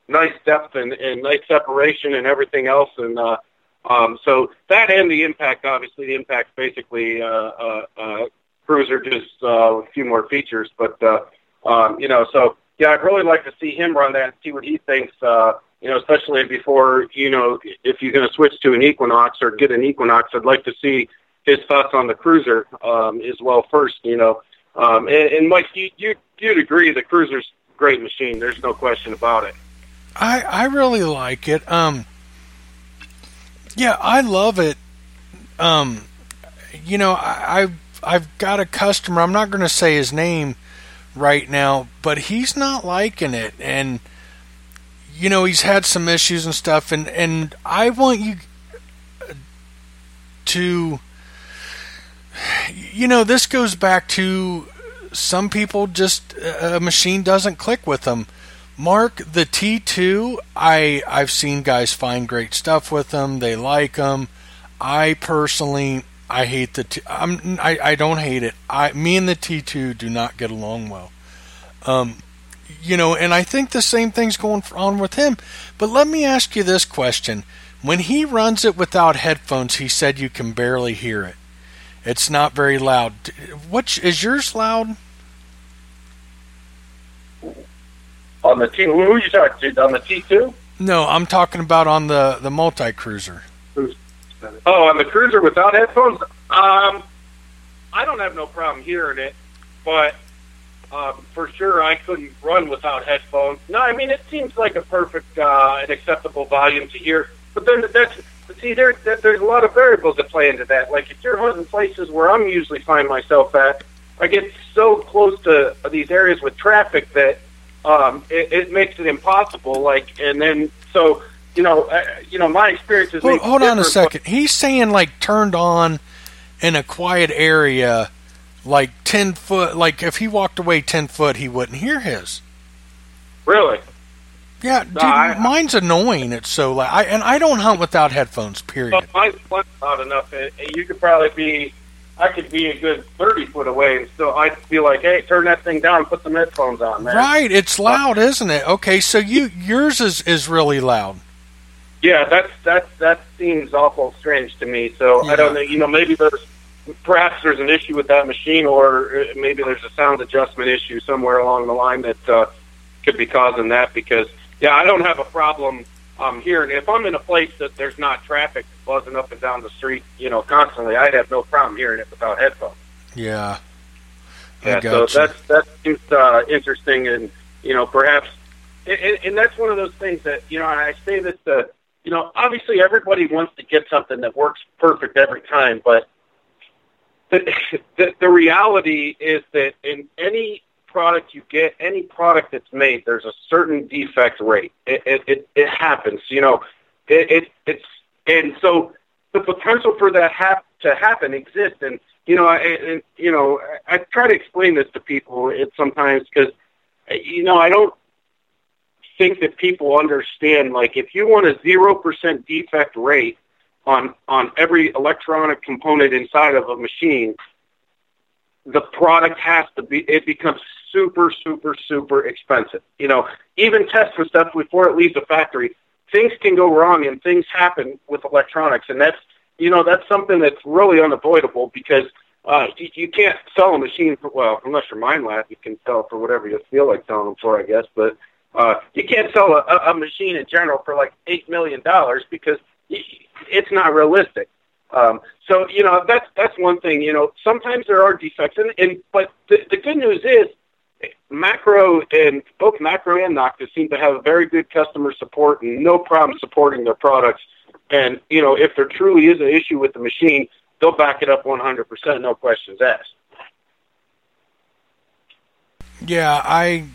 nice depth and, and nice separation and everything else and. uh um, so that and the impact, obviously, the impact basically uh, uh, uh, Kruzer, just uh, a few more features. But uh, um, you know, so yeah, I'd really like to see him run that and see what he thinks. Uh, you know, especially before you know if you're going to switch to an Equinox or get an Equinox, I'd like to see his thoughts on the Kruzer um, as well first. You know, um, and, and Mike, you, you you'd agree the Kruzer's a great machine. There's no question about it. I I really like it. Um, yeah, I love it. Um, you know, I, I I've got a customer. I'm not going to say his name right now, but he's not liking it, and you know he's had some issues and stuff, and and I want you to, you know, this goes back to some people just a machine doesn't click with them. Mark the T2, I I've seen guys find great stuff with them. They like them. I personally I hate the T. I'm I, I don't hate it. I me and the T2 do not get along well. Um, you know, and I think the same thing's going on with him. But let me ask you this question: When he runs it without headphones, he said you can barely hear it. It's not very loud. Which is yours loud? On the T, who are you talking to? On the T two? No, I'm talking about on the the multi cruiser. Oh, on the cruiser without headphones? Um, I don't have no problem hearing it, but um, for sure I couldn't run without headphones. No, I mean it seems like a perfect uh, and acceptable volume to hear. But then that's see there, there there's a lot of variables that play into that. Like if you're hunting places where I'm usually find myself at, I get so close to these areas with traffic that um, it, it makes it impossible. Like and then so you know, uh, you know, my experience is. Hold, hold on a second. He's saying like turned on in a quiet area, like ten foot. Like if he walked away ten foot, he wouldn't hear his. Really? Yeah, dude, I, mine's annoying. It's so loud. I, and I don't hunt without headphones. Period. Mine's loud enough. And You could probably be. I could be a good thirty foot away, and still I'd be like, "Hey, turn that thing down. Put some headphones on, man." Right. It's loud, isn't it? Okay, so you yours is is really loud. Yeah, that's that that seems awful strange to me. So yeah. I don't know. You know, maybe there's perhaps there's an issue with that machine, or uh, maybe there's a sound adjustment issue somewhere along the line that uh, could be causing that. Because yeah, I don't have a problem um, hearing. If I'm in a place that there's not traffic buzzing up and down the street, you know, constantly, I'd have no problem hearing it without headphones. Yeah. yeah, so that's that seems uh, interesting, and you know, perhaps, and, and that's one of those things that you know. I say this to you know, obviously everybody wants to get something that works perfect every time, but the, the, the reality is that in any product you get, any product that's made, there's a certain defect rate. It it it, it happens, you know. It, it it's and so the potential for that hap- to happen exists, and you know, I, and, you know, I, I try to explain this to people. Sometimes because you know I don't think that people understand like if you want a zero percent defect rate on on every electronic component inside of a machine the product has to be, it becomes super, super, super expensive. You know, even testing stuff before it leaves the factory, things can go wrong and things happen with electronics. And that's, you know, that's something that's really unavoidable because uh, you, you can't sell a machine for, well, unless you're Minelab, you can sell for whatever you feel like selling them for, I guess. But uh, you can't sell a, a machine in general for like $8 million because it's not realistic. Um, so you know that's that's one thing. You know sometimes there are defects, and, and but the, the good news is Makro and both Makro and Nokta seem to have very good customer support and no problem supporting their products. And you know if there truly is an issue with the machine, they'll back it up 100%, no questions asked. Yeah, I.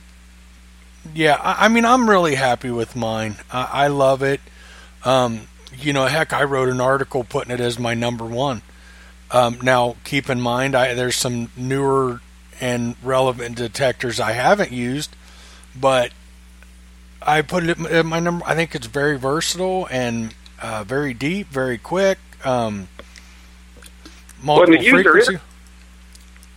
Yeah, I, I mean, I'm really happy with mine. I, I love it. Um, you know, heck, I wrote an article putting it as my number one. Um, now, keep in mind, I, there's some newer and relevant detectors I haven't used, but I put it at my number. I think it's very versatile and uh, very deep, very quick. Um, multiple well, frequency. is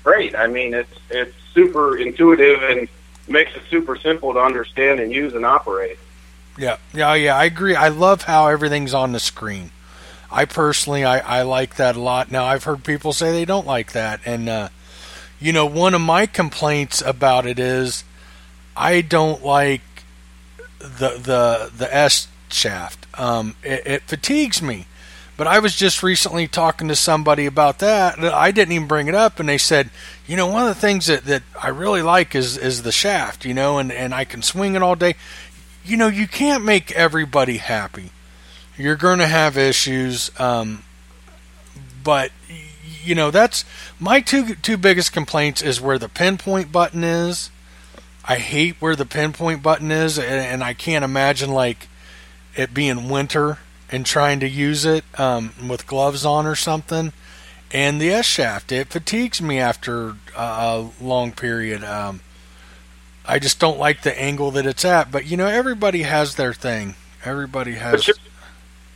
great. I mean, it's it's super intuitive and makes it super simple to understand and use and operate. Yeah, yeah, yeah. I agree. I love how everything's on the screen. I personally, I, I like that a lot. Now, I've heard people say they don't like that, and uh, you know, one of my complaints about it is I don't like the the the S shaft. Um, it, it fatigues me. But I was just recently talking to somebody about that. I didn't even bring it up, and they said, you know, one of the things that, that I really like is is the shaft, you know, and, and I can swing it all day you know, you can't make everybody happy. You're going to have issues, um, but you know that's my two two biggest complaints is where the pinpoint button is. I hate where the pinpoint button is, and, and I can't imagine like it being winter and trying to use it um, with gloves on or something. And the S shaft, it fatigues me after a long period. Um, I just don't like the angle that it's at. But you know, everybody has their thing. Everybody has. You're,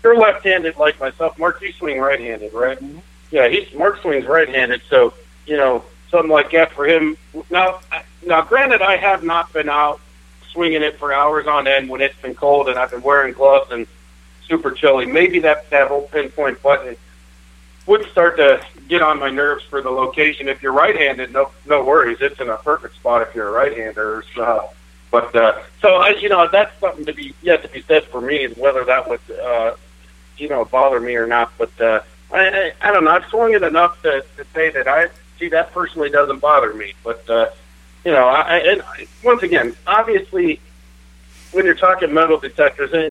you're, left-handed like myself. Mark, you swing right-handed, right? Mm-hmm. Yeah, he's Mark swings right-handed. So you know, something like that for him. Now, now, granted, I have not been out swinging it for hours on end when it's been cold and I've been wearing gloves and super chilly. Maybe that that whole pinpoint button would start to get on my nerves for the location. If you're right-handed, no no worries. It's in a perfect spot if you're a right-hander. So, but uh, so I, you know that's something to be yet to be said for me, whether that would uh, you know bother me or not. But uh, I, I I don't know. I've swung it enough to, to say that I see that personally doesn't bother me. But uh, you know, I, and once again, obviously, when you're talking metal detectors, and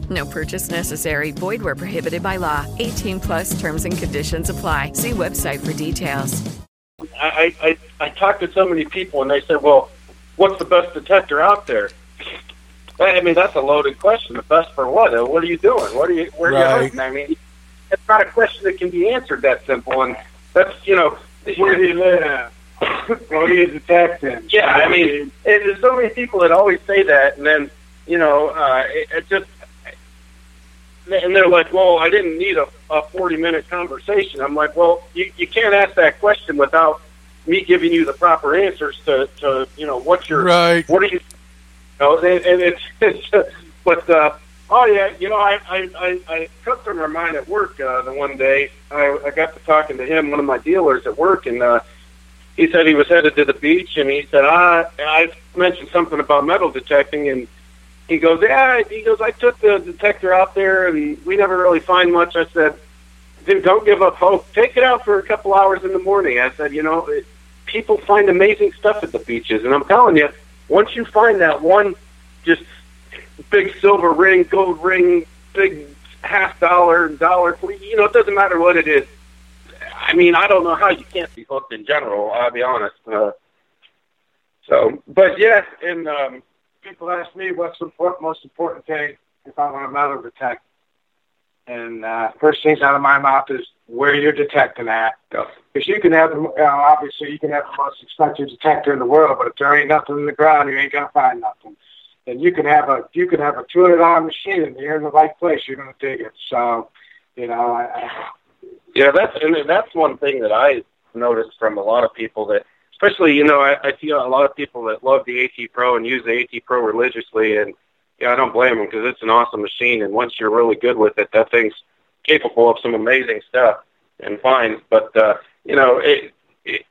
No purchase necessary. Void where prohibited by law. 18 plus terms and conditions apply. See website for details. I, I, I talked to so many people and they said, well, what's the best detector out there? I mean, that's a loaded question. The best for what? What are you doing? What are you, where are you hurting? I mean, it's not a question that can be answered that simple. And that's, you know, where do you live? what are you detecting? Yeah, I mean, there's so many people that always say that, and then, you know, uh, it, it just, and they're like, well, I didn't need a, a 40 minute conversation. I'm like, well, you, you can't ask that question without me giving you the proper answers to, to you know, what's your, right. what are you, you know, and, and it's, it's, but, uh, oh yeah, you know, I, I, I, I took from my mind at work, uh, the one day I, I got to talking to him, one of my dealers at work, and, uh, he said he was headed to the beach and he said, ah, I mentioned something about metal detecting and, he goes, yeah. He goes, I took the detector out there, and we never really find much. I said, dude, don't give up hope. Take it out for a couple hours in the morning. I said, you know, it, people find amazing stuff at the beaches, and I'm telling you, once you find that one, just big silver ring, gold ring, big half dollar, dollar, you know, it doesn't matter what it is. I mean, I don't know how you can't be hooked in general. I'll be honest. Uh, so, but yeah, and um, people ask me what's the most important thing if I want to metal detect. And uh, first things out of my mouth is where you're detecting at. Because you can have, you know, obviously, you can have the most expensive detector in the world, but if there ain't nothing in the ground, you ain't gonna find nothing. And you can have a, you can have a two hundred dollar machine, and you're in the right place, you're gonna dig it. So, you know, I, I, yeah, that's and that's one thing that I noticed from a lot of people that especially, you know, I, I see a lot of people that love the AT Pro and use the AT Pro religiously, and yeah, I don't blame them because it's an awesome machine, and once you're really good with it, that thing's capable of some amazing stuff and fine. But uh, you know, it, it,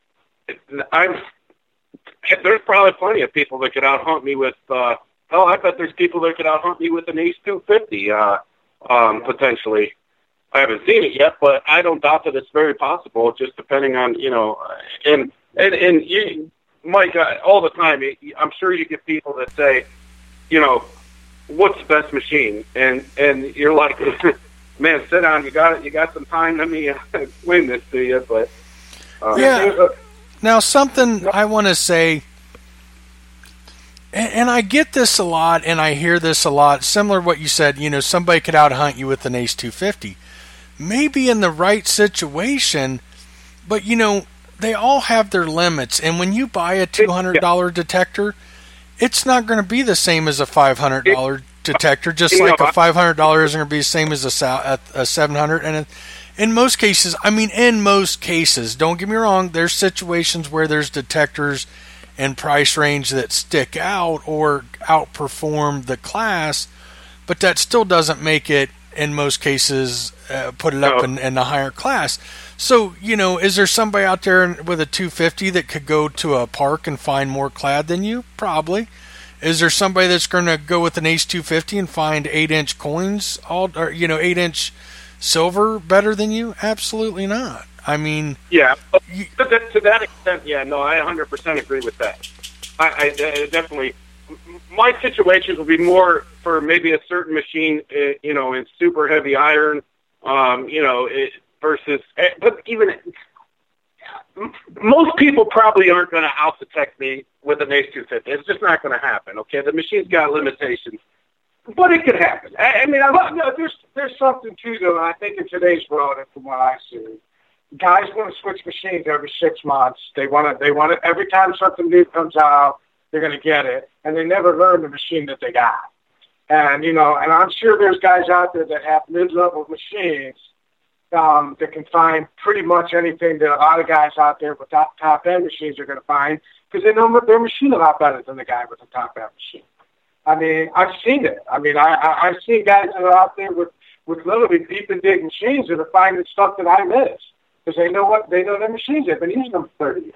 it, I'm there's probably plenty of people that could out hunt me with. uh Oh, I bet there's people that could out hunt me with an Ace 250 uh, um, potentially. I haven't seen it yet, but I don't doubt that it's very possible. Just depending on you know, and and and you, Mike, uh, all the time, I'm sure you get people that say, you know, what's the best machine, and and you're like, man, sit down, you got it, you got some time. Let me uh, explain this to you, but uh, yeah. Now, something I want to say, and, and I get this a lot, and I hear this a lot. Similar to what you said, you know, somebody could out hunt you with an Ace 250, maybe in the right situation, but you know, they all have their limits, and when you buy a two hundred dollar detector, it's not going to be the same as a five hundred dollar detector. Just like a five hundred dollar isn't going to be the same as a, a seven hundred. And in most cases, I mean, in most cases, don't get me wrong. There's situations where there's detectors and price range that stick out or outperform the class, but that still doesn't make it in most cases uh, put it up in, in a higher class. So, you know, is there somebody out there with a 250 that could go to a park and find more clad than you? Probably. Is there somebody that's going to go with an Ace 250 and find eight inch coins, all or you know, eight inch silver better than you? Absolutely not. I mean, yeah, you, to, that, extent, yeah, no, I 100% agree with that. I, I, I definitely. My situations will be more for maybe a certain machine, uh, you know, in super heavy iron. Um, you know, it, versus, eh, but even most people probably aren't going to out detect me with an Ace 250. It's just not going to happen. Okay, the machine's got limitations, but it could happen. I, I mean, I, you know, there's there's something to though. I think in today's world, and from what I see, guys want to switch machines every six months. They want to they want to every time something new comes out, they're going to get it, and they never learn the machine that they got. And you know, and I'm sure there's guys out there that have mid-level machines um, that can find pretty much anything that a lot of guys out there with top, top end machines are going to find because they know their machine a lot better than the guy with the top end machine. I mean, I've seen it. I mean, I, I, I've seen guys that are out there with, with literally deep and dig machines that are finding stuff that I miss because they know what they know their machines. They've been using them for 30 years.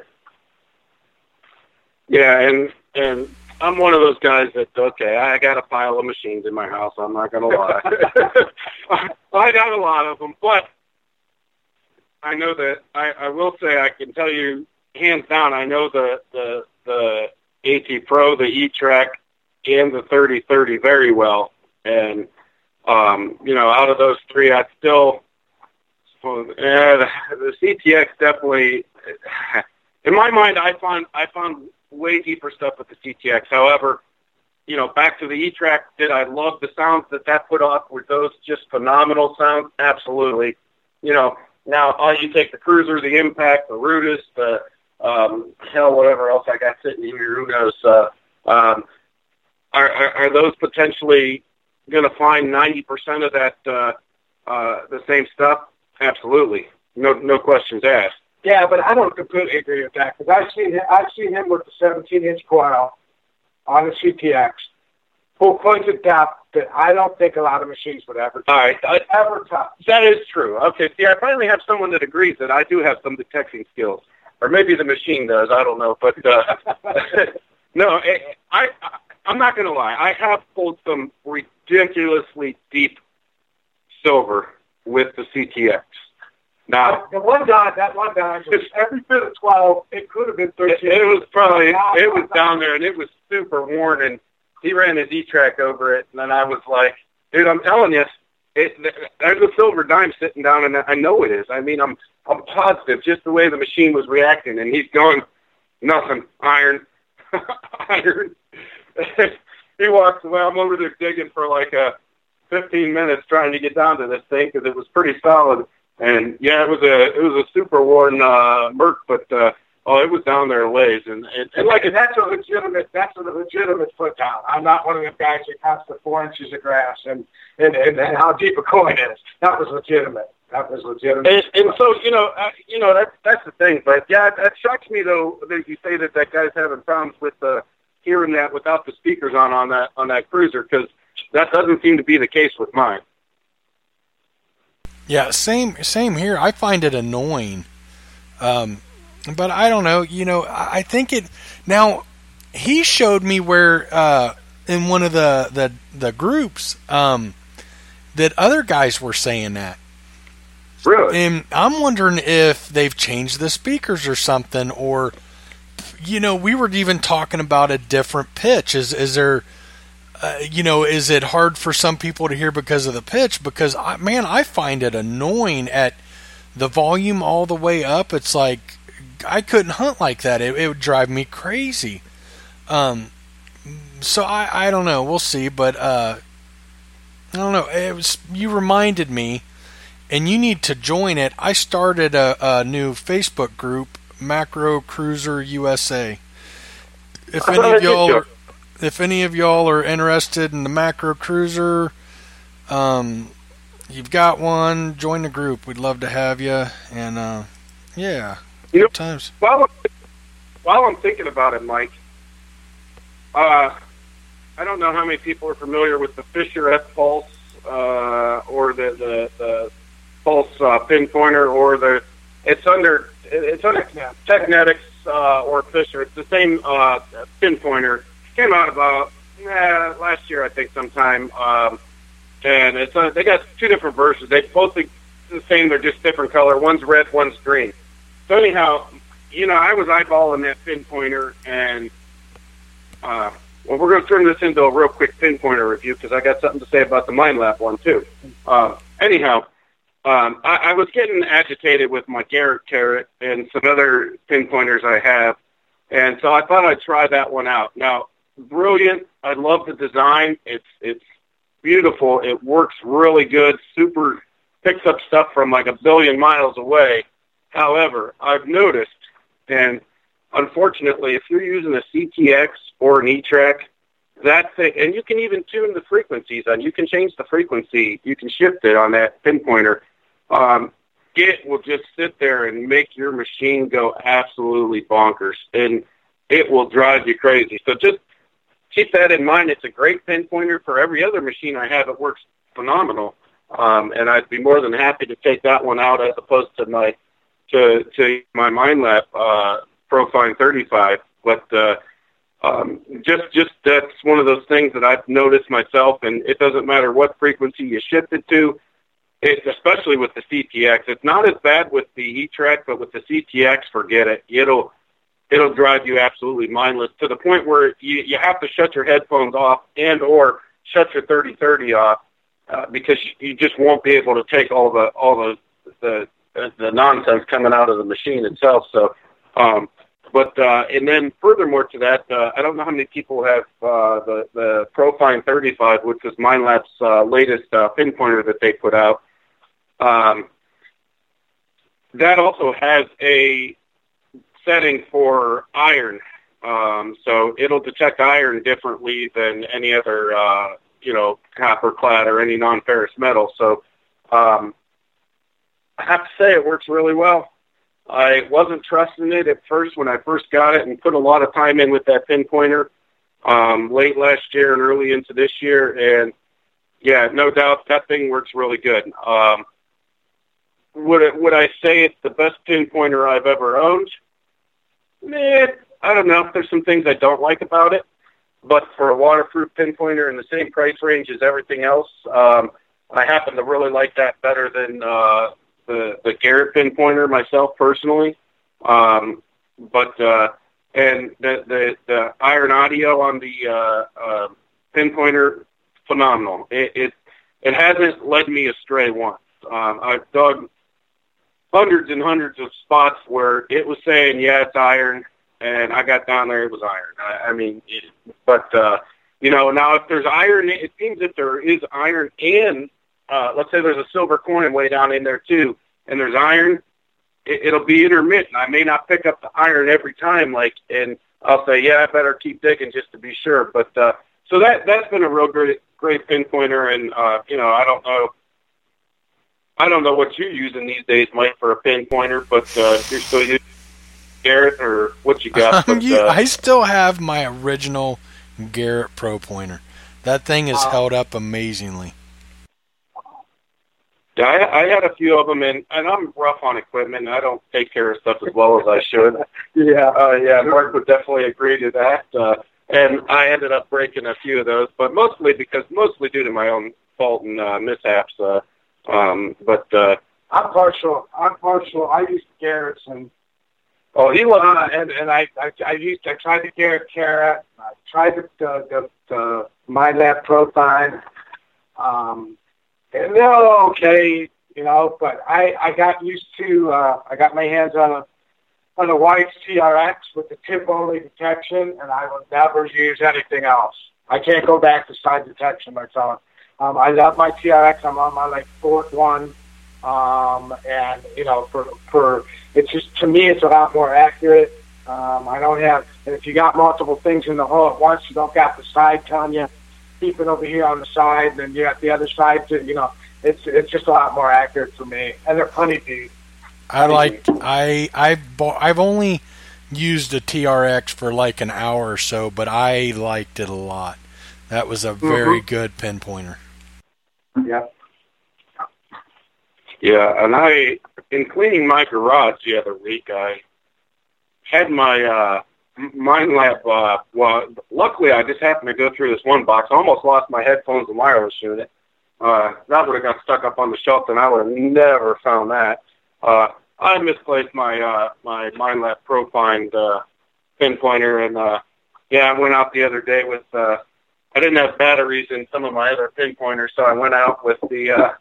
Yeah, and and I'm one of those guys that okay, I got a pile of machines in my house. I'm not gonna lie, I got a lot of them, but I know that I, I will say I can tell you hands down. I know the the the AT Pro, the E Track, and the 3030 very well, and um, you know, out of those three, I'd still. Well, uh, the CTX definitely, in my mind, I found I found way deeper stuff with the CTX. However, you know, back to the E-Trac, did I love the sounds that that put off? Were those just phenomenal sounds? Absolutely. You know, now, all you take the Kruzer, the Impact, the Rutus, the um, hell, whatever else I got sitting here, who knows? Uh, um, are, are, are those potentially going to find 90% of that uh, uh, the same stuff? Absolutely, no no questions asked. Yeah, but I don't completely agree with that because I've seen him, I've seen him with the 17 inch coil on the CTX, full points of depth that I don't think a lot of machines would ever. All right, I, ever touch. That is true. Okay, see, I finally have someone that agrees that I do have some detecting skills, or maybe the machine does. I don't know, but uh, no, I, I I'm not going to lie. I have pulled some ridiculously deep silver with the CTX. Now, the one guy, that one guy, was every bit of 12. It could have been 13. It, it was probably, it was down there, and it was super worn, and he ran his E-Trac over it, and then I was like, dude, I'm telling you, it, there's a silver dime sitting down, and I know it is. I mean, I'm I'm positive, just the way the machine was reacting, and he's going, nothing, iron, iron. he walks away. I'm over there digging for like a 15 minutes trying to get down to this thing because it was pretty solid. And yeah, it was a it was a super worn uh, Merc, but uh, oh, it was down there in ways, and and, and like and that's a legitimate that's a legitimate foot down. I'm not one of the guys that counts the four inches of grass and and, and and how deep a coin is. That was legitimate. That was legitimate. And, and so you know, uh, you know that that's the thing. But yeah, that shocks me though that you say that that guy's having problems with uh, hearing that without the speakers on on that on that cruiser because that doesn't seem to be the case with mine. Yeah, same same here. I find it annoying. Um, but I don't know. You know, I think it. Now, he showed me where uh, in one of the the the groups um, that other guys were saying that. Really? And I'm wondering if they've changed the speakers or something, or you know, we were even talking about a different pitch. Is is there? Uh, you know, is it hard for some people to hear because of the pitch? Because I, man, I find it annoying at the volume all the way up. It's like I couldn't hunt like that. It, it would drive me crazy. Um, so I, I don't know. We'll see. But uh, I don't know. It was you reminded me, and you need to join it. I started a, a new Facebook group, Makro Kruzer USA. If any of y'all are, if any of y'all are interested in the Makro Kruzer, um, you've got one, join the group. We'd love to have you. And uh, yeah, you know, times. While while I'm thinking about it, Mike, uh, I don't know how many people are familiar with the Fisher F Pulse uh, or the the, the Pulse uh, pinpointer or the it's under it's under Teknetics uh, or Fisher. It's the same uh, pinpointer came out about eh, last year, I think, sometime. Um, and it's uh, they got two different versions. They both the same. They're just different color. One's red, one's green. So anyhow, you know, I was eyeballing that pinpointer, and uh, well, we're going to turn this into a real quick pinpointer review because I got something to say about the Minelab one too. Uh, anyhow, um, I, I was getting agitated with my Garrett carrot and some other pinpointers I have, and so I thought I'd try that one out. Now, brilliant. I love the design. It's it's beautiful. It works really good. Super picks up stuff from like a billion miles away. However, I've noticed, and unfortunately, if you're using a CTX or an E-Trac, that thing, and you can even tune the frequencies on. You can change the frequency. You can shift it on that pinpointer. Um, it will just sit there and make your machine go absolutely bonkers, and it will drive you crazy. So just keep that in mind. It's a great pinpointer for every other machine I have. It works phenomenal, um, and I'd be more than happy to take that one out as opposed to my to to my Minelab uh, Pro-Find 35. But uh, um, just just that's one of those things that I've noticed myself, and it doesn't matter what frequency you shift it to. It, especially with the CTX, it's not as bad with the E-Trac, but with the CTX, forget it. It'll it'll drive you absolutely mindless to the point where you, you have to shut your headphones off and or shut your 3030 off uh, because you just won't be able to take all the all the the, the nonsense coming out of the machine itself. So, um, but uh, and then furthermore to that, uh, I don't know how many people have uh, the the Pro-Find 35, which is Minelab's uh, latest uh, pinpointer that they put out. Um, that also has a setting for iron. Um, so it'll detect iron differently than any other uh, you know, copper clad or any non-ferrous metal. So um, I have to say it works really well. I wasn't trusting it at first when I first got it and put a lot of time in with that pinpointer um, late last year and early into this year. And yeah, no doubt that thing works really good. Um, would it, would I say it's the best pinpointer I've ever owned? Eh, I don't know. There's some things I don't like about it, but for a waterproof pinpointer in the same price range as everything else, um, I happen to really like that better than uh, the the Garrett pinpointer myself personally. Um, but uh, and the, the the iron audio on the uh, uh, pinpointer phenomenal. It, it it hasn't led me astray once. Um, I've dug hundreds and hundreds of spots where it was saying, yeah, it's iron, and I got down there, it was iron. I, I mean, it, but, uh, you know, now if there's iron, it seems that there is iron and, uh, let's say there's a silver coin way down in there too, and there's iron, it, it'll be intermittent. I may not pick up the iron every time, like, and I'll say, yeah, I better keep digging just to be sure. But, uh, so that, that's been a real great, great pinpointer, and, uh, you know, I don't know, I don't know what you're using these days, Mike, for a pinpointer, but uh, you're still using Garrett or what you got. But, you, uh, I still have my original Garrett Pro-Pointer. That thing is held up amazingly. Yeah, I, I had a few of them, and, and I'm rough on equipment. I don't take care of stuff as well as I should. yeah, uh, yeah, Mark would definitely agree to that. Uh, and I ended up breaking a few of those, but mostly because mostly due to my own fault and uh, mishaps. Uh, um, but uh, I'm partial. I'm partial. I used Garrett's and oh, he was uh, and and I, I I used I tried the Garrett Carrot. I tried the the, the, the Minelab Pro-Find. Um, and they're okay, you know. But I I got used to. Uh, I got my hands on a on a White's TRX with the tip only detection, and I will never use anything else. I can't go back to side detection myself. Um, I love my TRX. I'm on my like fourth one, um, and you know, for for it's just to me, it's a lot more accurate. Um, I don't have. If you got multiple things in the hole at once, you don't got the side telling you keep it over here on the side, and then you got the other side to you know. It's it's just a lot more accurate for me, and they're plenty deep. I like I I've bought, I've only used a TRX for like an hour or so, but I liked it a lot. That was a very Mhm. good pinpointer. Yeah. Yeah, and I, in cleaning my garage the other week, I had my uh, Minelab. Uh, well, luckily I just happened to go through this one box. I almost lost my headphones and wireless unit. Uh, that would have got stuck up on the shelf, and I would have never found that. Uh, I misplaced my uh, my Minelab Pro-Find uh, pinpointer, and uh, yeah, I went out the other day with. Uh, I didn't have batteries in some of my other pinpointers, so I went out with the uh,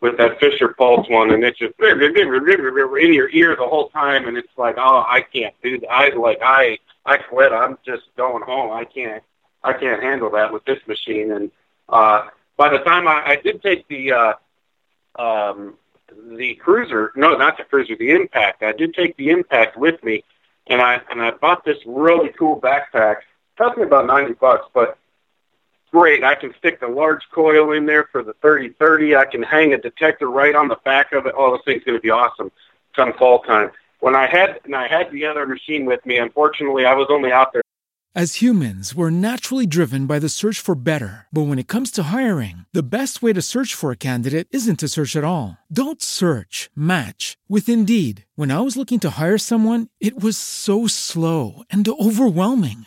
with that Fisher Pulse one, and it just in your ear the whole time, and it's like, oh, I can't do that. I like, I, I quit. I'm just going home. I can't, I can't handle that with this machine. And uh, by the time I, I did take the, uh, um, the Kruzer, no, not the Kruzer, the impact. I did take the impact with me, and I and I bought this really cool backpack. Cost me about ninety bucks, but great. I can stick the large coil in there for the 3030. I can hang a detector right on the back of it. Oh, this thing's going to be awesome come fall time. When I had and I had the other machine with me, unfortunately, I was only out there. As humans, we're naturally driven by the search for better. But when it comes to hiring, the best way to search for a candidate isn't to search at all. Don't search, match with Indeed. When I was looking to hire someone, it was so slow and overwhelming.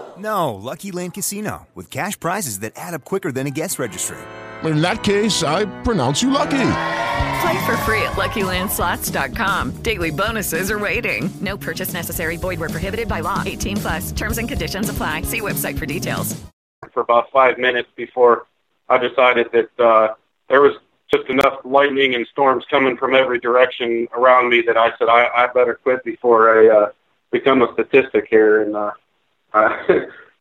No, Lucky Land Casino, with cash prizes that add up quicker than a guest registry. In that case, I pronounce you lucky. Play for free at LuckyLandSlots.com. Daily bonuses are waiting. No purchase necessary. Void where prohibited by law. 18 plus. Terms and conditions apply. See website for details. For about five minutes before I decided that uh, there was just enough lightning and storms coming from every direction around me that I said I, I better quit before I uh, become a statistic here. And uh, uh,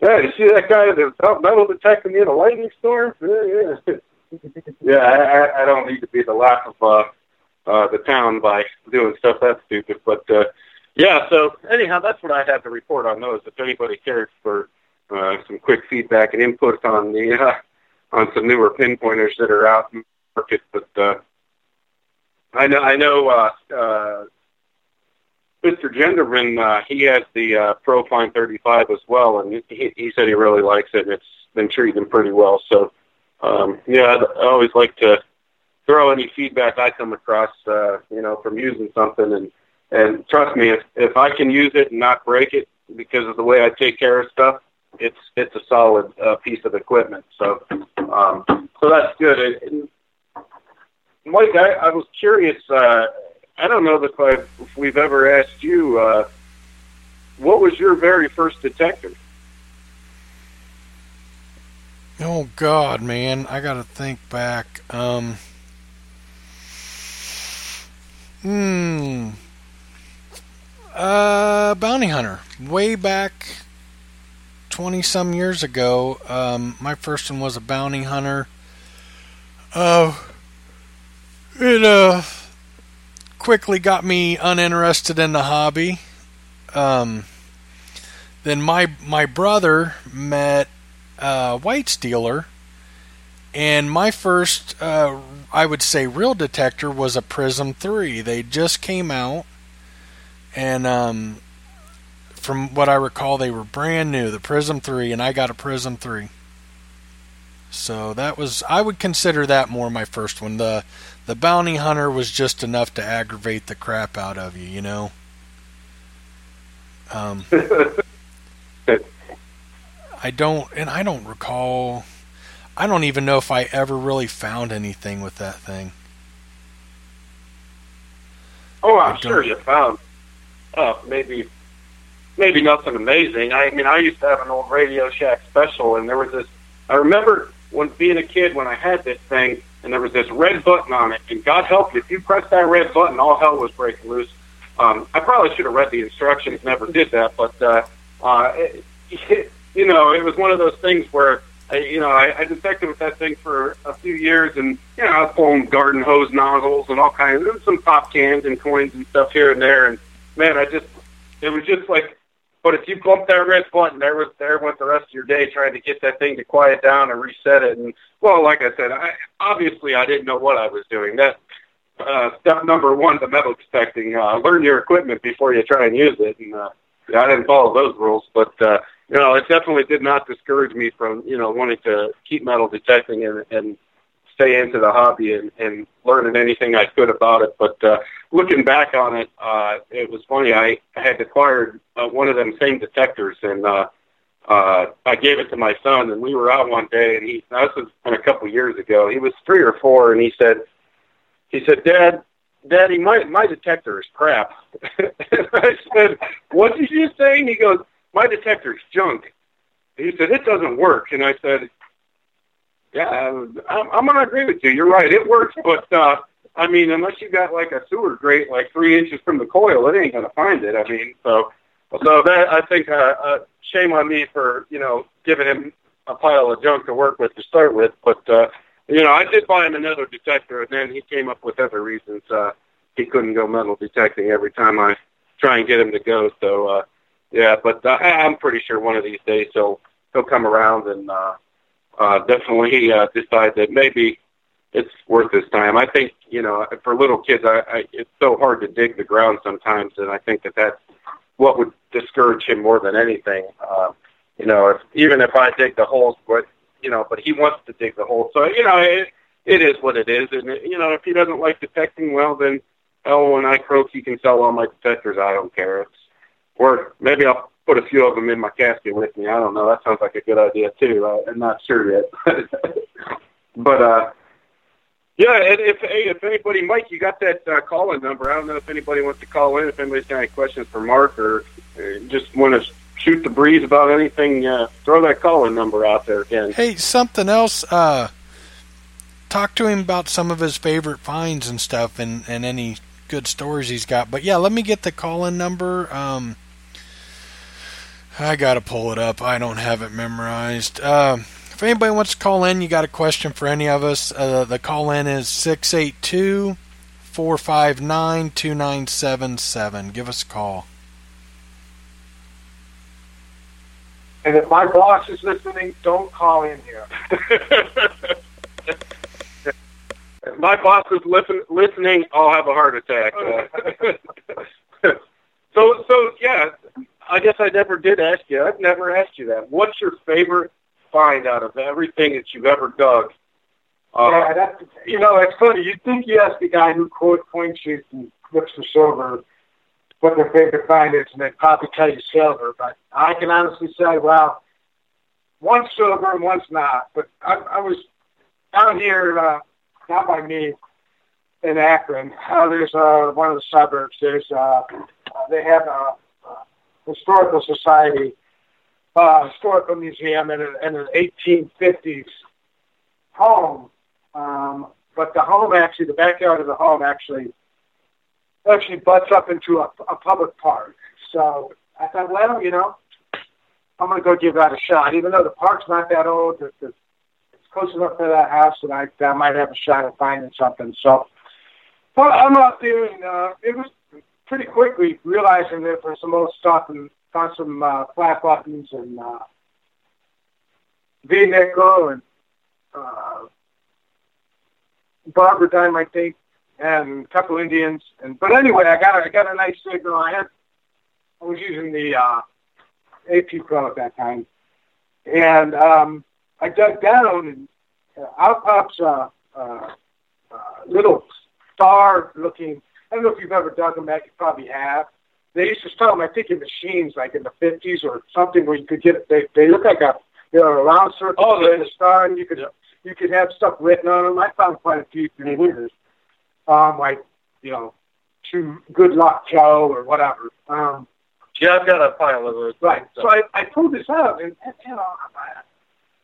yeah, you see that guy out metal detecting in a lightning storm? Yeah, yeah. yeah, I, I don't need to be the laugh of uh, uh, the town by doing stuff that stupid. But uh, yeah, so anyhow, that's what I have to report on those. If anybody cares for uh, some quick feedback and input on the uh, on some newer pinpointers that are out in the market, but uh, I know I know uh, uh, Mr. Genderman, uh, he has the uh, Pro-Find 35 as well, and he, he said he really likes it, and it's been treating him pretty well. So um, yeah, I always like to throw any feedback I come across, uh, you know, from using something, and and trust me, if if I can use it and not break it because of the way I take care of stuff, it's it's a solid uh, piece of equipment. So um, so that's good. And, and Mike, I, I was curious. Uh, I don't know if, I've, if we've ever asked you. Uh, what was your very first detector? Oh God, man, I gotta think back. Um, hmm. Uh, bounty hunter. Way back, twenty some years ago. Um, my first one was a bounty hunter. Uh, it uh quickly got me uninterested in the hobby. Um, then my my brother met uh, White's dealer, and my first, uh, I would say, real detector was a Prism 3. They just came out, and um, from what I recall, they were brand new, the Prism 3, and I got a Prism 3. So that was, I would consider that more my first one. The the bounty hunter was just enough to aggravate the crap out of you, you know. Um, I don't, and I don't recall. I don't even know if I ever really found anything with that thing. Oh, I'm sure you found. Uh, maybe, maybe nothing amazing. I mean, I used to have an old Radio Shack special, and there was this. I remember when being a kid when I had this thing, and there was this red button on it, and God help you, if you press that red button, all hell was breaking loose. Um, I probably should have read the instructions. Never did that, but uh, uh, it, it, you know, it was one of those things where, I, you know, I, I detected with that thing for a few years, and you know, I was pulling garden hose nozzles and all kinds, of some pop cans and coins and stuff here and there, and man, I just, it was just like, but if you bump that red button, there was there went the rest of your day trying to get that thing to quiet down and reset it, and well, like I said, I obviously I didn't know what I was doing. That uh, step number one to metal detecting: uh, learn your equipment before you try and use it. And uh, I didn't follow those rules, but uh, you know, it definitely did not discourage me from, you know, wanting to keep metal detecting and, and stay into the hobby and, and learning anything I could about it. But uh, looking back on it, uh, it was funny. I had acquired uh, one of them same detectors, and uh, uh, I gave it to my son. And we were out one day, and he now this was a couple years ago. He was three or four, and he said, he said, Dad, Daddy, my my detector is crap. and I said, What did you say? And he goes, my detector's junk. He said, it doesn't work. And I said, yeah, I'm, I'm to agree with you. You're right. It works, but, uh, I mean, unless you got like a sewer grate like three inches from the coil, it ain't to find it. I mean, so, so that, I think, uh, uh, shame on me for, you know, giving him a pile of junk to work with to start with. But, uh, you know, I did buy him another detector, and then he came up with other reasons. Uh, he couldn't go metal detecting every time I try and get him to go. So, uh, yeah, but uh, I'm pretty sure one of these days he'll he'll come around and uh, uh, definitely uh, decide that maybe it's worth his time. I think you know for little kids, I, I it's so hard to dig the ground sometimes, and I think that that's what would discourage him more than anything. Uh, you know, if, even if I dig the holes, but you know, but he wants to dig the hole. So you know, it, it is what it is, and you know, if he doesn't like detecting, well, then oh, when I croak, he can sell all my detectors. I don't care. It's or maybe I'll put a few of them in my casket with me. I don't know. That sounds like a good idea too. Uh, I'm not sure yet, but uh, yeah. And if hey, if anybody, Mike, you got that uh, call-in number. I don't know if anybody wants to call in. If anybody's got any questions for Mark or uh, just want to shoot the breeze about anything, uh, throw that call-in number out there again. Hey, something else. Uh, talk to him about some of his favorite finds and stuff, and and any good stories he's got. But yeah, let me get the call-in number. Um, I gotta pull it up. I don't have it memorized. Uh, if anybody wants to call in, you got a question for any of us, uh, the call in is 682 459 2977. Give us a call. And if my boss is listening, don't call in here. if my boss is listen, listening, I'll have a heart attack. so, so yeah, I guess I never did ask you. I've never asked you that. What's your favorite find out of everything that you've ever dug? Uh, yeah, that's you know, it's funny. You'd think you ask the guy who quote point shoots and looks for silver what their favorite find is, and they'd probably tell you silver. But I can honestly say, well, one's silver and one's not. But I, I was down here, uh, not by me, in Akron. Uh, there's uh, one of the suburbs. There's uh, uh, they have a, a historical society, uh, historical museum, in, a, in an 1850s home. Um, but the home actually, the backyard of the home actually actually butts up into a, a public park. So I thought, well, you know, I'm going to go give that a shot. Even though the park's not that old, it's, it's close enough to that house that I, I might have a shot at finding something. So well, I'm out there, and uh, it was pretty quickly realizing that for some old stuff and found some uh, flat buttons and uh, V-nickel and uh, dime, I think, and a couple Indians. And but anyway, I got a, I got a nice signal. I had I was using the uh, AT Pro at that time, and um, I dug down and uh, out pops a uh, uh, little star-looking. I don't know if you've ever dug them back. You probably have. They used to sell them, I think, in machines like in the 50s or something where you could get. They they look like a you know a round circle oh, with a star, and you could. Yep. You could have stuff written on them. I found quite a few the years um, like, you know, to Good Luck Joe or whatever. Um, yeah, I've got a pile of those. Right. So I, I pulled this out, and, and you know,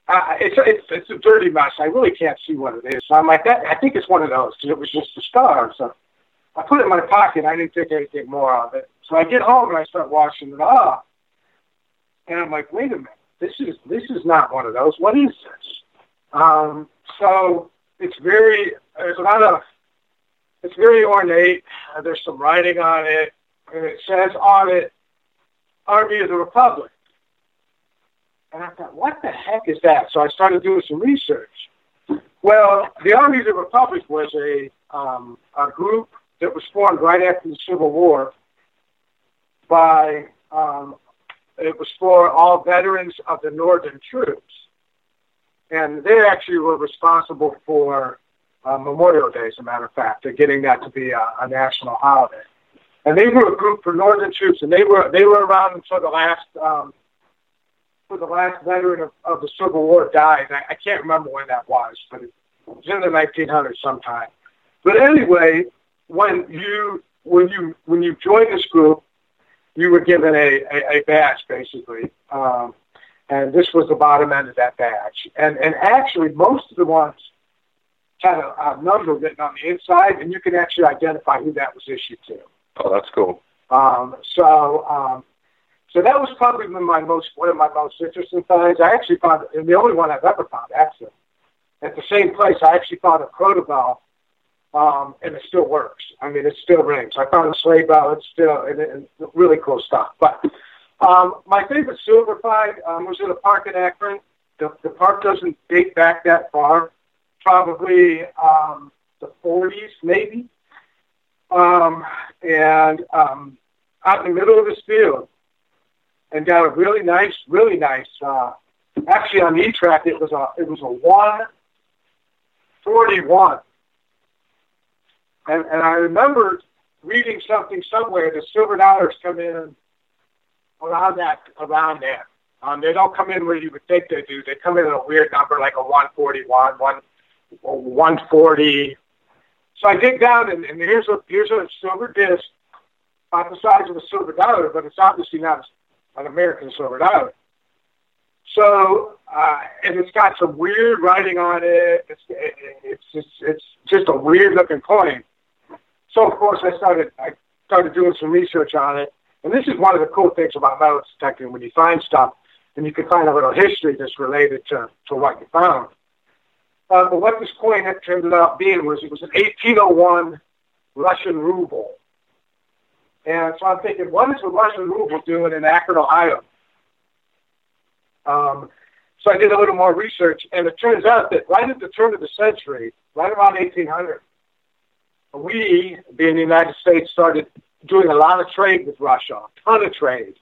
I, I, it's it's it's a dirty mess. I really can't see what it is. So I'm like that. I think it's one of those because it was just a star. So I put it in my pocket. I didn't think anything more of it. So I get home and I start washing it off, and I'm like, wait a minute. This is this is not one of those. What is this? Um, so it's very there's a lot of it's very ornate. Uh, there's some writing on it, and it says on it, Army of the Republic. And I thought, what the heck is that? So I started doing some research. Well, the Army of the Republic was a, um, a group that was formed right after the Civil War by, um, it was for all veterans of the Northern troops. And they actually were responsible for uh, Memorial Day, as a matter of fact. They're getting that to be a, a national holiday. And they were a group for Northern troops, and they were they were around until the last um, for the last veteran of, of the Civil War died. I, I can't remember when that was, but it was in the 1900s sometime. But anyway, when you when you when you joined this group, you were given a, a, a badge basically, um, and this was the bottom end of that badge. And and actually, most of the ones had a, a number written on the inside, and you can actually identify who that was issued to. Oh, that's cool. Um, so, um, so that was probably my most one of my most interesting finds. I actually found, and the only one I've ever found, actually, at the same place. I actually found a crotal bell, um, and it still works. I mean, it still rings. I found a sleigh bell. It's still and, and really cool stuff. But um, my favorite silver find um, was in a park in Akron. The, the park doesn't date back that far probably um, the 40s, maybe. Um, and um, out in the middle of this field, and got a really nice, really nice. Uh, actually, on the track, it was a it was a one forty one, and and I remember reading something somewhere. The silver dollars come in around that around that. Um, they don't come in where you would think they do. They come in at a weird number, like a 141, one, 140. So I dig down, and, and here's a here's a silver disc, about the size of a silver dollar, but it's obviously not an American silver dollar. So, uh, and it's got some weird writing on it. It's it's just it's just a weird looking coin. So of course I started I started doing some research on it, and this is one of the cool things about metal detecting when you find stuff and you can find a little history that's related to, to what you found. Uh, but what this coin had turned out being was it was an 1801 Russian ruble. And so I'm thinking, what is a Russian ruble doing in Akron, Ohio? Um, so I did a little more research, and it turns out that right at the turn of the century, right around 1800, we, being the United States, started doing a lot of trade with Russia, a ton of trade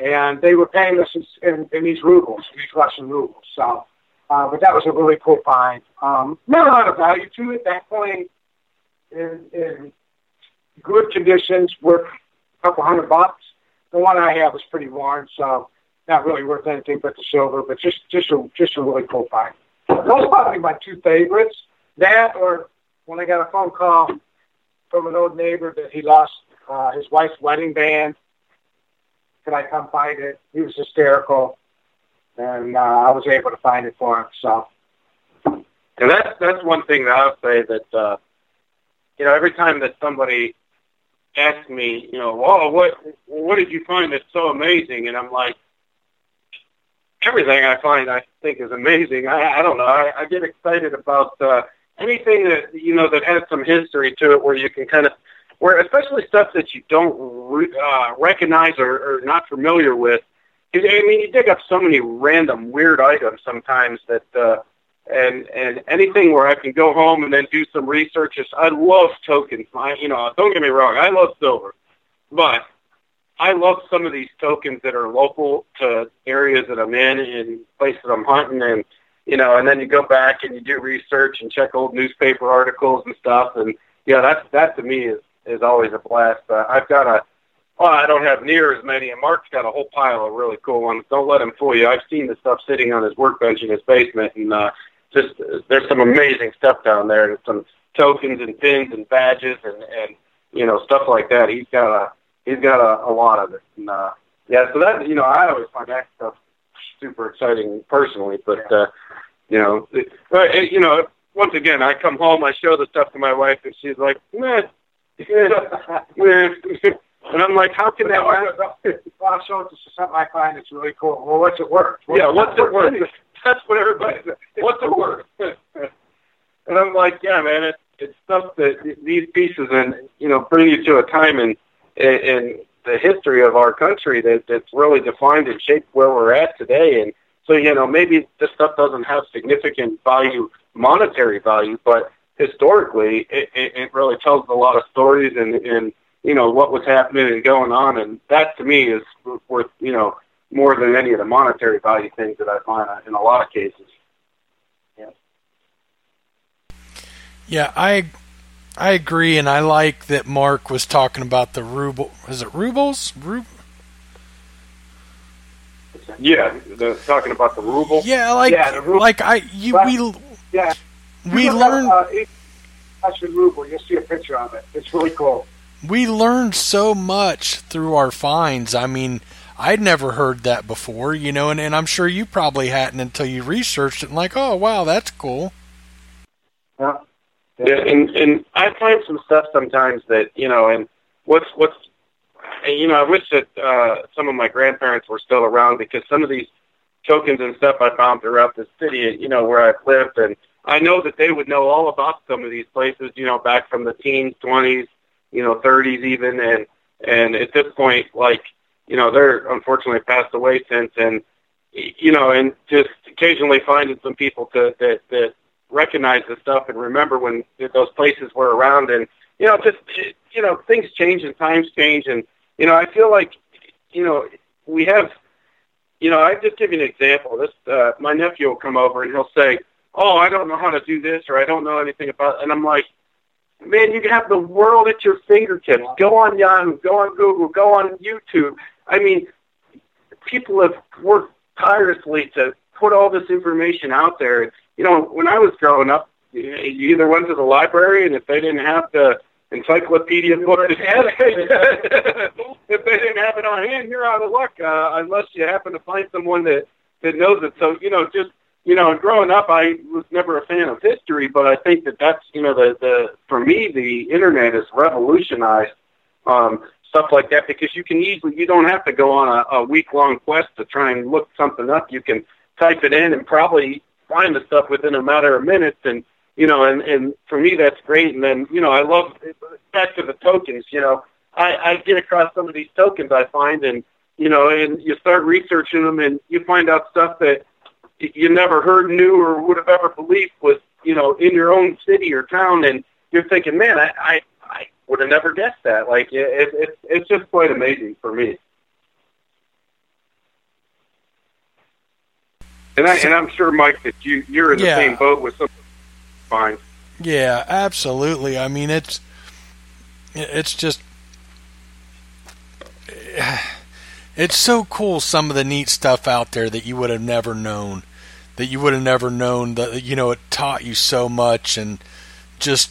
and they were paying us in, in these rubles, these Russian rubles. So, uh, but that was a really cool find. Um, not a lot of value to it. That coin, in, in good conditions, worth a couple hundred bucks. The one I have was pretty worn, so not really worth anything but the silver. But just just a just a really cool find. Those probably my two favorites. That or when I got a phone call from an old neighbor that he lost uh, his wife's wedding band could I come find it? He was hysterical, and uh, I was able to find it for him. So, and that's that's one thing that I'll say that uh, you know every time that somebody asks me, you know, oh, what what did you find that's so amazing? And I'm like, everything I find I think is amazing. I, I don't know. I, I get excited about uh, anything that you know that has some history to it, where you can kind of where especially stuff that you don't re- uh, recognize or, or not familiar with. I mean, you dig up so many random weird items sometimes that, uh, and and anything where I can go home and then do some research. Is, I love tokens. I, you know, don't get me wrong, I love silver, but I love some of these tokens that are local to areas that I'm in and places I'm hunting and you know, and then you go back and you do research and check old newspaper articles and stuff and yeah, that's that to me is is always a blast. Uh, I've got a, well, I don't have near as many, and Mark's got a whole pile of really cool ones. Don't let him fool you. I've seen the stuff sitting on his workbench in his basement, and uh, just there's some amazing stuff down there, and some tokens and pins and badges and and you know stuff like that. He's got a he's got a, a lot of it, and uh, yeah. So that you know, I always find that stuff super exciting personally, but uh, you know, it, uh, you know, once again, I come home, I show the stuff to my wife, and she's like, "Meh, and I'm like, how can that work? I'll show it to something I find that's really cool. Well, what's it worth? What's yeah, what's it worth? That's what everybody. What's it worth? and I'm like, yeah, man, it's it's stuff that these pieces and you know bring you to a time in in the history of our country that that's really defined and shaped where we're at today. And so you know maybe this stuff doesn't have significant value, monetary value, but historically, it, it, it really tells a lot of stories and, and you know what was happening and going on, and that to me is worth you know more than any of the monetary value things that I find in a lot of cases. Yeah. Yeah, I I agree, and I like that Mark was talking about the ruble. Is it rubles? Rub- yeah, the, talking about the ruble. Yeah, like yeah, like I you we yeah we learned. Uh, Russian ruble. You'll see a picture of it. It's really cool. We learned so much through our finds. I mean, I'd never heard that before, you know, and, and I'm sure you probably hadn't until you researched it and like, oh wow, that's cool. Yeah. Yeah, and and I find some stuff sometimes that you know, and what's what's, and, you know, I wish that uh, some of my grandparents were still around because some of these tokens and stuff I found throughout the city, you know, where I've lived, and I know that they would know all about some of these places, you know, back from the teens, twenties, you know, thirties even, and and at this point, like, you know, they're unfortunately passed away since, and you know, and just occasionally finding some people to that that recognize the stuff and remember when those places were around, and you know, just you know, things change and times change, and you know, I feel like, you know, we have, you know, I just give you an example. This uh, my nephew will come over and he'll say, "Oh, I don't know how to do this, or I don't know anything about," and I'm like, "Man, you have the world at your fingertips. Go on Yahoo, go on Google, go on YouTube. I mean, people have worked tirelessly to put all this information out there. You know, when I was growing up, you either went to the library, and if they didn't have the encyclopedia book if they didn't have it on hand, you're out of luck uh, unless you happen to find someone that that knows it. So you know, just you know, growing up, I was never a fan of history, but I think that that's you know the the for me the internet has revolutionized um, stuff like that because you can easily you don't have to go on a, a week long quest to try and look something up. You can type it in and probably find the stuff within a matter of minutes and you know, and and for me that's great. And then you know, I love back to the tokens. You know, I I get across some of these tokens I find, and you know, and you start researching them, and you find out stuff that you never heard, knew, or would have ever believed was you know in your own city or town, and you're thinking, man, I I, I would have never guessed that. Like it, it, it's it's just quite amazing for me. And I and I'm sure, Mike, that you you're in the Yeah. same boat with some fine. Yeah, absolutely. I mean, it's it's just it's so cool some of the neat stuff out there that you would have never known that you would have never known that you know it taught you so much and just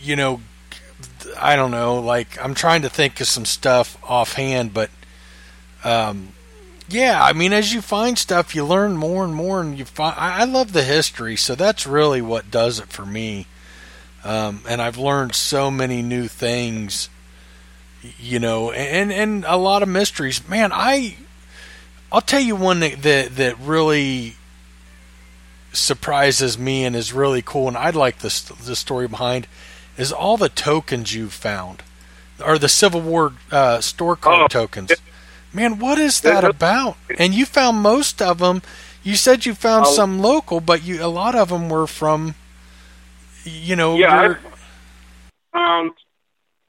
you know I don't know like I'm trying to think of some stuff offhand but um yeah, I mean, as you find stuff, you learn more and more, and you find. I I love the history, so that's really what does it for me. Um, and I've learned so many new things, you know, and and a lot of mysteries. Man, I, I'll tell you one that that, that really surprises me and is really cool, and I'd like the the story behind is all the tokens you've found, or the Civil War uh, store card Oh. tokens. Man, what is that about? And you found most of them. You said you found Oh. some local, but you a lot of them were from, you know, Yeah, your- I've found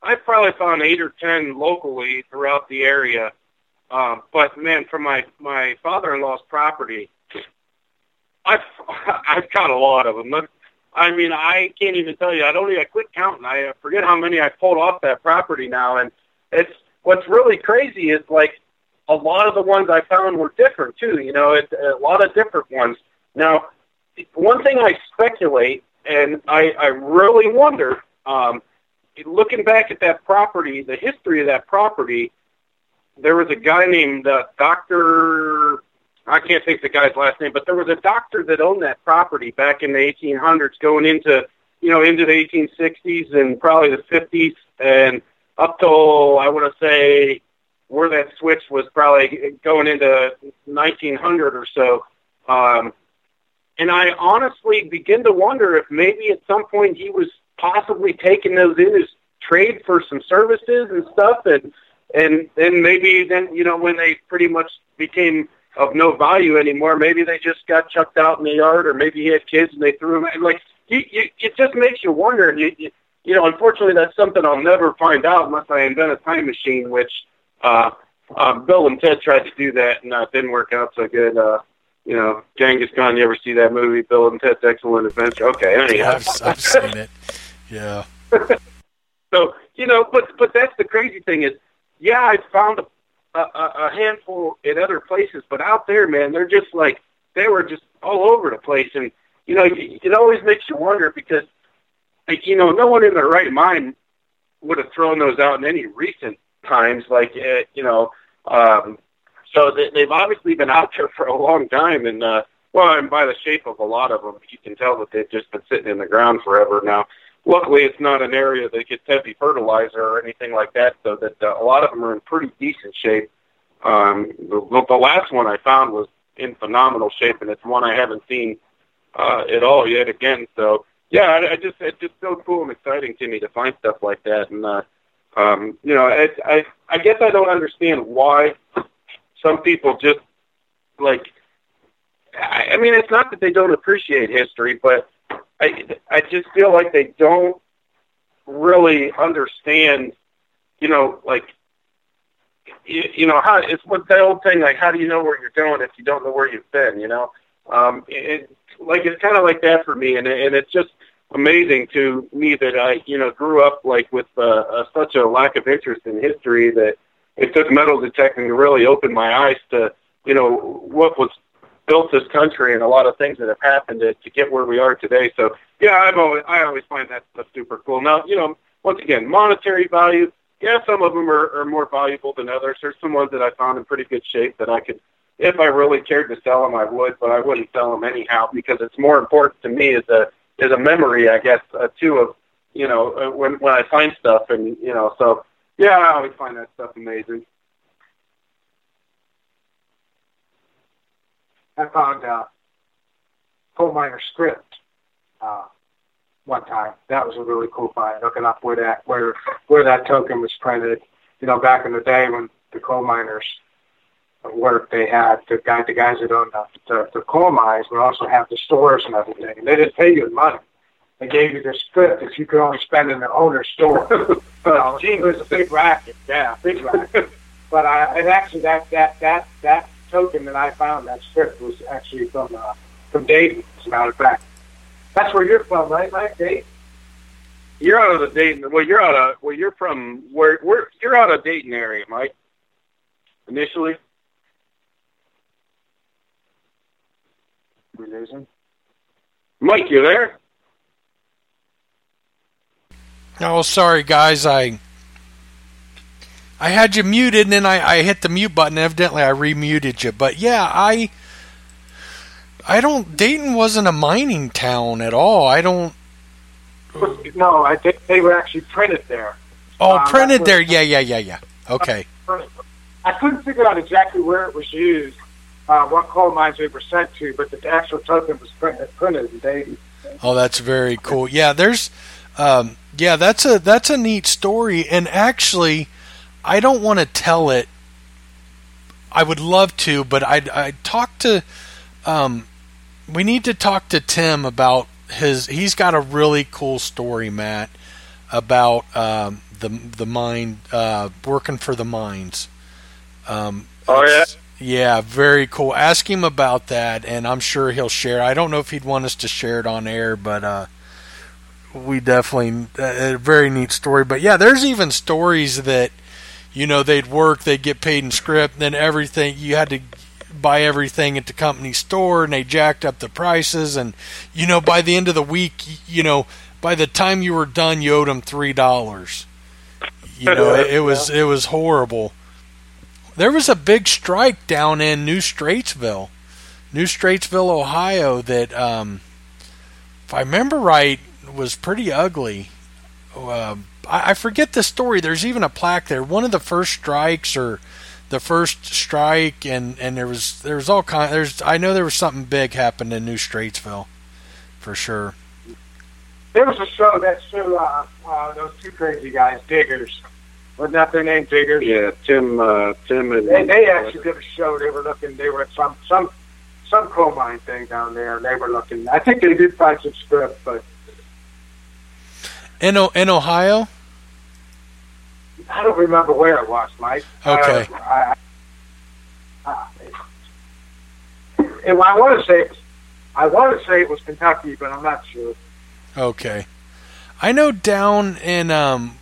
I've probably found eight or ten locally throughout the area. Um, but man, from my my father-in-law's property, I've I've got a lot of them. I mean, I can't even tell you. I don't even. I quit counting. I forget how many I pulled off that property now. And it's what's really crazy is like a lot of the ones I found were different too. You know, it, a lot of different ones. Now, one thing I speculate, and I, I really wonder, um, looking back at that property, the history of that property, there was a guy named uh, Doctor. I can't think the guy's last name, but there was a doctor that owned that property back in the 1800s, going into you know into the 1860s and probably the 50s, and up till I want to say where that switch was probably going into 1900 or so. Um, and I honestly begin to wonder if maybe at some point he was possibly taking those in as trade for some services and stuff, and and then maybe then you know when they pretty much became of no value anymore, maybe they just got chucked out in the yard, or maybe he had kids and they threw them. Like you, you, it just makes you wonder. You, you, you know, unfortunately, that's something I'll never find out unless I invent a time machine, which uh, uh, Bill and Ted tried to do that, and uh, it didn't work out so good. Uh, you know, Genghis Khan. You ever see that movie, Bill and Ted's Excellent Adventure? Okay, anyhow. I've, I've seen it. Yeah. So you know, but but that's the crazy thing is, yeah, I found a, a, a handful in other places, but out there, man, they're just like they were just all over the place, and you know, it it always makes you wonder because, like, you know, no one in their right mind would have thrown those out in any recent times, like uh, you know, um, so they, they've obviously been out there for a long time, and uh, well, and by the shape of a lot of them, you can tell that they've just been sitting in the ground forever now luckily it's not an area that gets heavy fertilizer or anything like that, so that uh, a lot of them are in pretty decent shape. Um, the, the last one I found was in phenomenal shape, and it's one I haven't seen uh, at all yet again. So yeah, I, I just it's just so cool and exciting to me to find stuff like that, and uh, um, you know, it, I I guess I don't understand why some people just like. I, I mean, it's not that they don't appreciate history, but I I just feel like they don't really understand, you know, like you, you know, how it's what the old thing like, how do you know where you're going if you don't know where you've been? You know, um, it, like it's kind of like that for me, and and it's just amazing to me that I, you know, grew up like with uh, uh, such a lack of interest in history that it took metal detecting to really open my eyes to, you know, what was built this country and a lot of things that have happened to, to get where we are today. So yeah, I've always I always find that stuff super cool. Now, you know, once again, monetary value. Yeah, some of them are, are more valuable than others. There's some ones that I found in pretty good shape that I could, if I really cared to sell them, I would, but I wouldn't sell them anyhow because it's more important to me as a as a memory, I guess, uh, too of you know uh, when when I find stuff and you know so yeah, I always find that stuff amazing. I found uh, coal miner script uh, one time. That was a really cool find. Looking up where that where where that token was printed. You know, back in the day when the coal miners work, they had the guy the guys that owned the, the, the coal mines would also have the stores and everything. And they didn't pay you money. They gave you the script that you could only spend in the owner's store. you know, it was a big racket. Yeah, big racket. but I, and actually that that that that token that I found, that script was actually from uh, from Dayton, as a matter of fact. That's where you're from, right, Mike? Dayton. You're out of the Dayton. Well, you're out of. Well, you're from where? Where? You're out of Dayton area, Mike. Initially. We losing? Mike, you there? Oh, sorry, guys. I I had you muted, and then I, I hit the mute button. Evidently, I remuted you. But yeah, I I don't. Dayton wasn't a mining town at all. I don't. No, I think they were actually printed there. Oh, Um, printed there. Yeah, yeah, yeah, yeah. Okay. I couldn't figure out exactly where it was used, uh, what coal mines they were sent to, but the actual token was printed, printed in Dayton. Oh, that's very cool. Yeah, there's, um, yeah, that's a that's a neat story. And actually, I don't want to tell it. I would love to, but I I talked to, um, we need to talk to Tim about his. He's got a really cool story, Matt, about um, the the mine uh, working for the mines. Um, Oh yeah. Yeah, very cool. Ask him about that, and I'm sure he'll share. I don't know if he'd want us to share it on air, but uh, we definitely uh, a very neat story. But yeah, there's even stories that you know they'd work, they'd get paid in script, then everything you had to buy everything at the company store, and they jacked up the prices, and you know by the end of the week, you know by the time you were done, you owed them three dollars. You know, it, it was it was horrible. There was a big strike down in New Straitsville, New Straitsville, Ohio. That, um, if I remember right, was pretty ugly. Uh, I, I forget the story. There's even a plaque there. One of the first strikes, or the first strike, and, and there was there was all kind. There's I know there was something big happened in New Straitsville, for sure. There was a show that showed uh, uh, those two crazy guys, Diggers. Wasn't that their name, Diggers? Yeah, Tim. Uh, Tim and They, they actually did a show. They were looking. They were at some some some coal mine thing down there, and they were looking. I think they did find some script, but In o- in Ohio. I don't remember where it was, Mike. Okay. Uh, I, I, and I want to say, I want to say it was Kentucky, but I'm not sure. Okay. I know down in um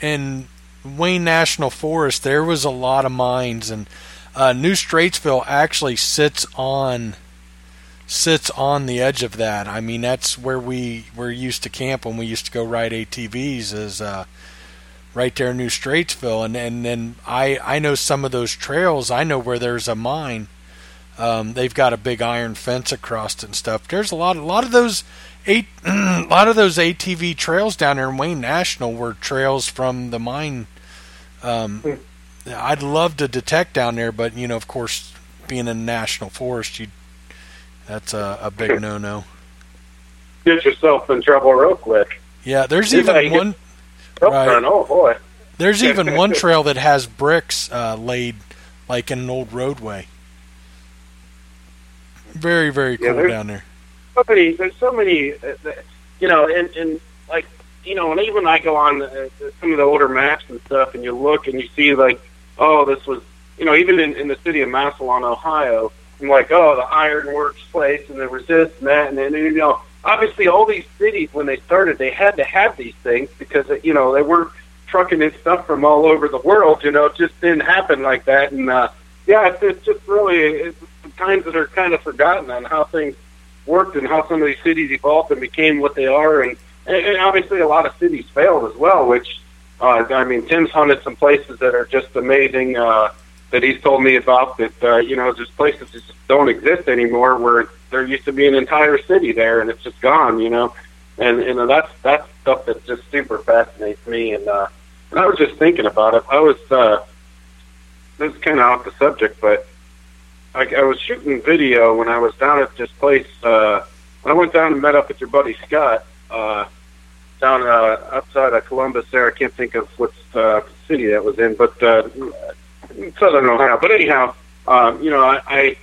in Wayne National Forest there was a lot of mines and uh, New Straitsville actually sits on sits on the edge of that. I mean that's where we were used to camp when we used to go ride ATVs is uh right there in New Straitsville and and then I I know some of those trails. I know where there's a mine. Um, they've got a big iron fence across it and stuff. There's a lot, a lot of those, eight, a lot of those ATV trails down there in Wayne National were trails from the mine. Um, I'd love to detect down there, but you know, of course, being in a national forest, you that's a, a big no-no. get yourself in trouble real quick. Yeah, there's Yeah, even you get- one. Oh, Right. oh boy. There's even one trail that has bricks uh, laid like in an old roadway. Very, very cool there's- down there. so many. There's so many. Uh, you know, and and like you know, and even I go on uh, some of the older maps and stuff, and you look and you see like oh, this was, you know, even in, in the city of Massillon, Ohio, I'm like, oh, the ironworks place, and there was this and that, and then, you know, obviously all these cities, when they started, they had to have these things because, you know, they were trucking in stuff from all over the world, you know, it just didn't happen like that. And, uh, yeah, it's, it's just really it's the times that are kind of forgotten on how things worked and how some of these cities evolved and became what they are. And, and, and obviously a lot of cities failed as well, which, uh, I mean, Tim's hunted some places that are just amazing, uh, that he's told me about that, uh, you know, just places that just don't exist anymore where there used to be an entire city there and it's just gone, you know. And, and that's, that's stuff that just super fascinates me. And, uh, and I was just thinking about it. I was, uh, this is kind of off the subject, but I, I was shooting video when I was down at this place. Uh, I went down and met up with your buddy Scott uh, down uh, outside of Columbus. There, I can't think of what uh, city that was in, but uh, Southern Ohio. But anyhow, um, you know, I, I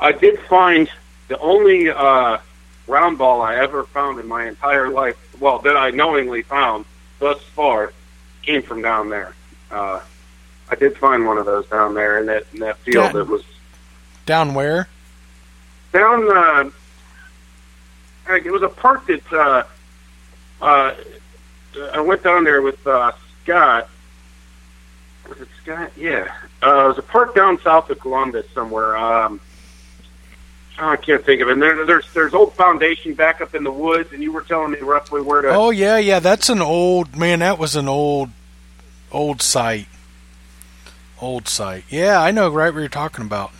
I did find the only uh, round ball I ever found in my entire life. Well, that I knowingly found thus far came from down there. Uh, I did find one of those down there in that in that field. Down- It was Down where? down. Uh, it was a park that uh, uh, I went down there with uh, Scott. Was it Scott? Yeah, uh, it was a park down south of Columbus somewhere. Um, oh, I can't think of it. And there, there's there's old foundation back up in the woods, and you were telling me roughly where to. Oh yeah, yeah. That's an old man. That was an old, old site. Old site. Yeah, I know right what you're talking about.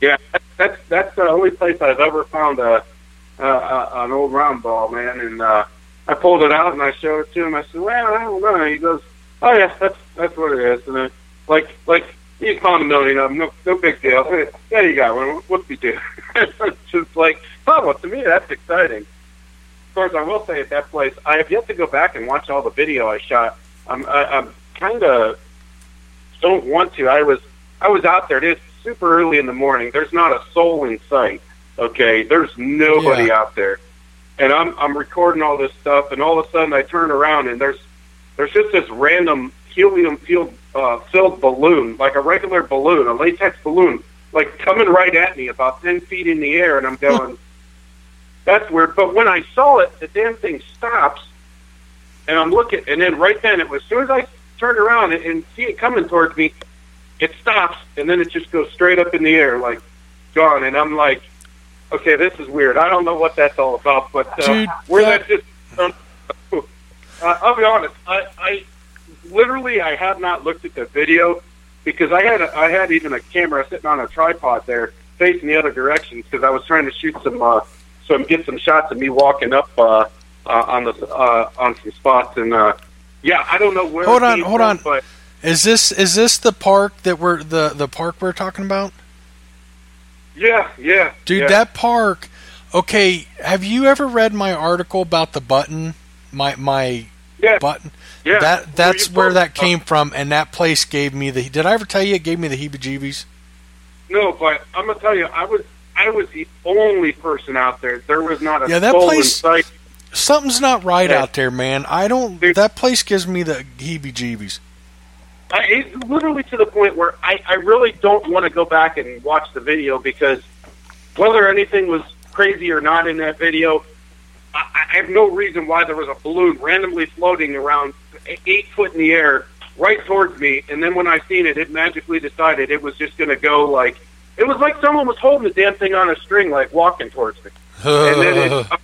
Yeah, that's that's, that's the only place I've ever found a, a, a an old round ball, man. And uh, I pulled it out and I showed it to him. I said, "Well, I don't know." He goes, "Oh yeah, that's that's what it is." And then, like like he's found a million of them. No no big deal. Yeah, you got one. What's deal? it's just like, oh, well, to me that's exciting. Of course, I will say at that place, I have yet to go back and watch all the video I shot. I'm I, I'm kind of don't want to. I was I was out there. It is super early in the morning. There's not a soul in sight. Okay, there's nobody Yeah. out there, and I'm I'm recording all this stuff, and all of a sudden I turn around and there's there's just this random helium filled uh, filled balloon, like a regular balloon, a latex balloon, like coming right at me about ten feet in the air, and I'm going, that's weird. But when I saw it, the damn thing stops, and I'm looking, and then right then it was as soon as I turned around and, and see it coming towards me, it stops, and then it just goes straight up in the air, like gone, and I'm like, okay, this is weird. I don't know what that's all about, but uh, Dude, where that- that just, uh, I'll be honest, I, I literally I have not looked at the video because I had a, I had even a camera sitting on a tripod there facing the other direction because I was trying to shoot some uh, some get some shots of me walking up uh, uh, on the uh, on some spots and uh, yeah I don't know where Hold on, hold from, on. but Is this is this the park that we're the the park we're talking about? Yeah yeah Dude, yeah. that park. Okay, have you ever read my article about the button? My my Yeah. button. Yeah. That that's Where where that came from, and that place gave me the. Did I ever tell you it gave me the heebie-jeebies? no but I'm gonna tell you I was I was the only person out there there was not a Yeah, that place- sight Something's not right Yeah. out there, man. I don't. That place gives me the heebie-jeebies. I, it's literally to the point where I, I really don't want to go back and watch the video because whether anything was crazy or not in that video, I, I have no reason why there was a balloon randomly floating around eight foot in the air right towards me, and then when I seen it, it magically decided it was just going to go like it was like someone was holding the damn thing on a string, like walking towards me, and then it,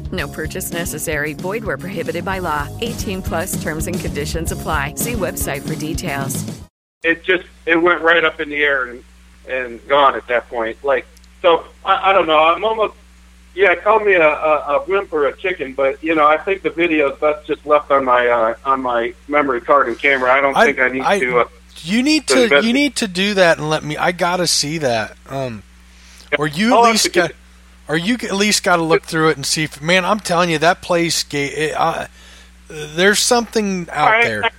No purchase necessary. Void where prohibited by law. 18 plus terms and conditions apply. See website for details. It just it went right up in the air and and gone at that point. Like so, I, I don't know. I'm almost yeah. Call me a, a, a wimp or a chicken, but you know, I think the videos that's just left on my uh, on my memory card and camera. I don't think I need I- to. Uh, You need to to you need to do that and let me. I gotta see that. Um, or you I'll at have least got, or you at least got to look through it and see. If, man, I'm telling you, that place gave. Uh, there's something out I- there. I-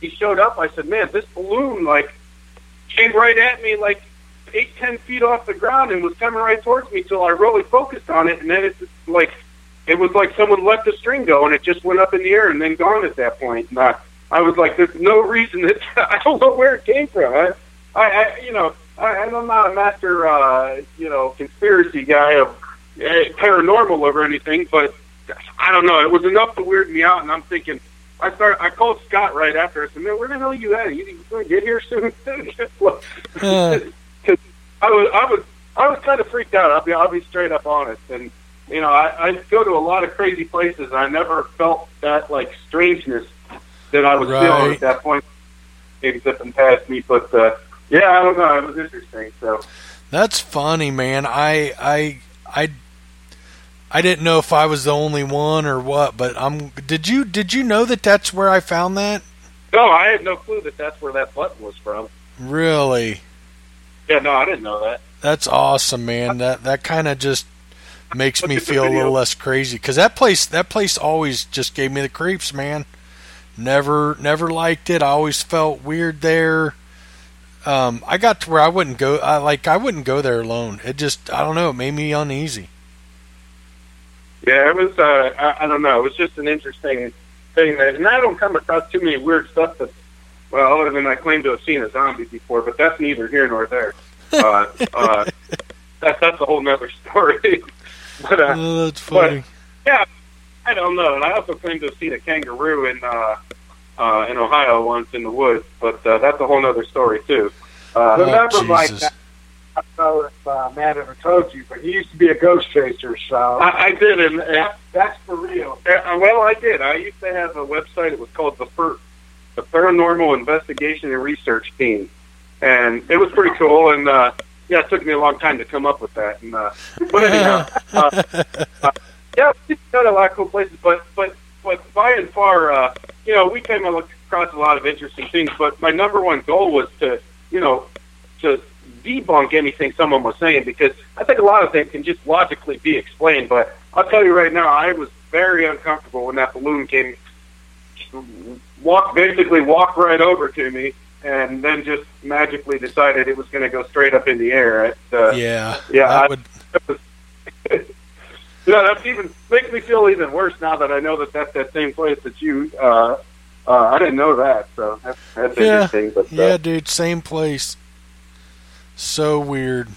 he showed up. I said, "Man, this balloon like came right at me, like eight, ten feet off the ground, and was coming right towards me." Till I really focused on it, and then it's like it was like someone let the string go, and it just went up in the air and then gone at that point. And I, I was like, "There's no reason that I don't know where it came from." I, I, I you know, I, I'm not a master, uh, you know, conspiracy guy of uh, paranormal or anything, but I don't know. It was enough to weird me out, and I'm thinking. I start. I called Scott right after. I said, "Man, where the hell are you at? You, you gonna get here soon?" Uh, I was, I was, I was kind of freaked out. I'll be, I'll be straight up honest. And you know, I, I go to a lot of crazy places. And I never felt that like strangeness that I was feeling at that point. Maybe zipping past me, but uh, yeah, I don't know. It was interesting. So That's funny, man. I I I I didn't know if I was the only one or what, but I'm. Did you did you know that that's where I found that? no, I had no clue that that's where that button was from. Really, Yeah, no, I didn't know that. that's awesome, man. That that kind of just makes me Look at the feel a little less crazy because that place that place always just gave me the creeps, man. Never never liked it. I always felt weird there. Um, I got to where I wouldn't go. I like I wouldn't go there alone. It just I don't know. It made me uneasy. Yeah, it was. Uh, I, I don't know. It was just an interesting thing that, and I don't come across too many weird stuff that. Well, other than I claim to have seen a zombie before, but that's neither here nor there. Uh, uh, that's that's a whole nother story. but uh, Oh, that's funny. yeah, I don't know. And I also claim to have seen a kangaroo in uh, uh, in Ohio once in the woods, but uh, that's a whole nother story too. Uh, Remember, Mike, that, I don't know if uh, Matt ever told you, but he used to be a ghost chaser, so. I, I did, and, and That- that's for real. Uh, well, I did. I used to have a website. It was called the Fir- the Paranormal Investigation and Research Team, and it was pretty cool. And uh, yeah, it took me a long time to come up with that. And uh, but anyhow, uh, uh, yeah, we've got a lot of cool places. But but but by and far, uh, you know, we came across a lot of interesting things. But my number one goal was to you know to debunk anything someone was saying because I think a lot of things can just logically be explained. But I'll tell you right now, I was very uncomfortable when that balloon came, walk basically walked right over to me, and then just magically decided it was going to go straight up in the air. It, uh, Yeah, yeah. I, would- yeah, that even makes me feel even worse now that I know that that's that same place that you. Uh, uh, I didn't know that, so that's, that's Yeah, interesting. But uh, yeah, dude, same place. So weird.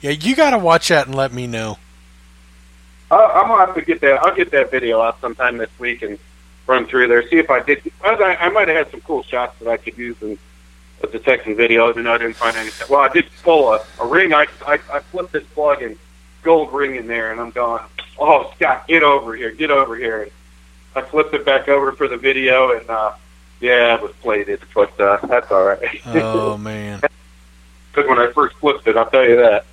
Yeah, you got to watch that and let me know. I, I'm gonna have to get that. I'll get that video out sometime this week and run through there. See if I did. I, I might have had some cool shots that I could use in a detection video, even though I didn't find anything. Well, I did pull a, a ring. I, I I flipped this plug and gold ring in there, and I'm going. Oh, Scott, get over here, get over here. And I flipped it back over for the video, and uh, yeah, it was plated, but uh, that's all right. Oh man. Because when I first flipped it, I'll tell you that.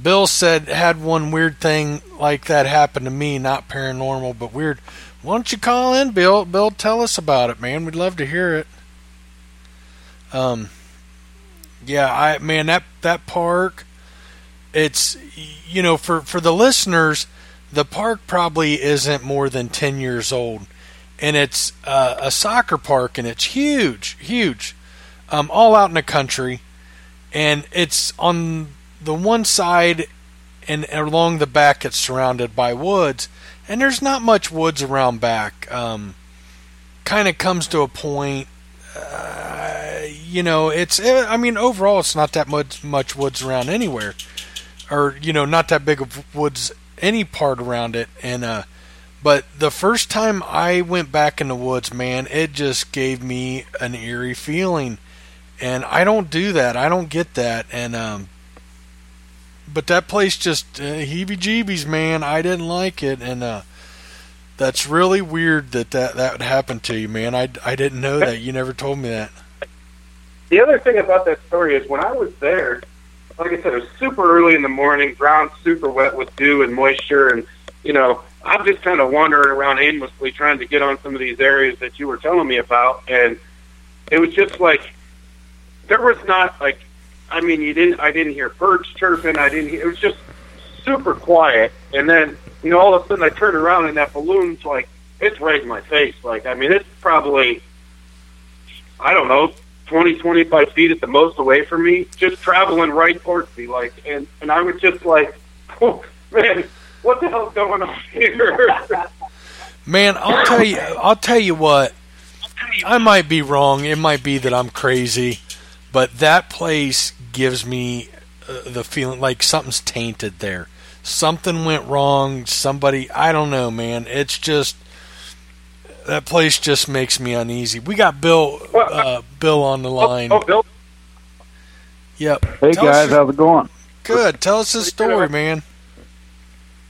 Bill said had one weird thing like that happen to me, not paranormal, but weird. Why don't you call in, Bill? Bill, tell us about it, man. We'd love to hear it. Um, yeah, I man, that that park, it's you know for for the listeners, the park probably isn't more than ten years old, and it's uh, a soccer park, and it's huge, huge, um, all out in the country, and it's on the one side and along the back it's surrounded by woods. And there's not much woods around back. Um, kind of comes to a point uh, you know it's i mean overall it's not that much much woods around anywhere or you know not that big of woods any part around it and uh but the first time i went back in the woods man it just gave me an eerie feeling and I don't do that. I don't get that, and um, but that place just uh, heebie-jeebies, man. I didn't like it, and uh, that's really weird that that that would happen to you, man. I I didn't know that. You never told me that. The other thing about that story is when I was there, like I said, it was super early in the morning, ground super wet with dew and moisture, and you know, I'm just kind of wandering around aimlessly trying to get on some of these areas that you were telling me about, and it was just like there was not like, I mean, you didn't, I didn't hear birds chirping, I didn't, it was just super quiet, and then you know, all of a sudden I turn around and that balloon's like, it's right in my face, like, I mean, it's probably, I don't know, 20, 25 feet at the most away from me, just traveling right towards me, like, and and I was just like, oh man, what the hell's going on here? Man, I'll tell you. I'll tell you what. I might be wrong. It might be that I'm crazy, but that place gives me uh, the feeling like something's tainted there. Something went wrong. Somebody, I don't know, man. It's just that place just makes me uneasy. We got Bill, uh, Bill on the line. Oh, Bill. Yep. Hey Tell guys, your- how's it going? Good. Tell us the story, man.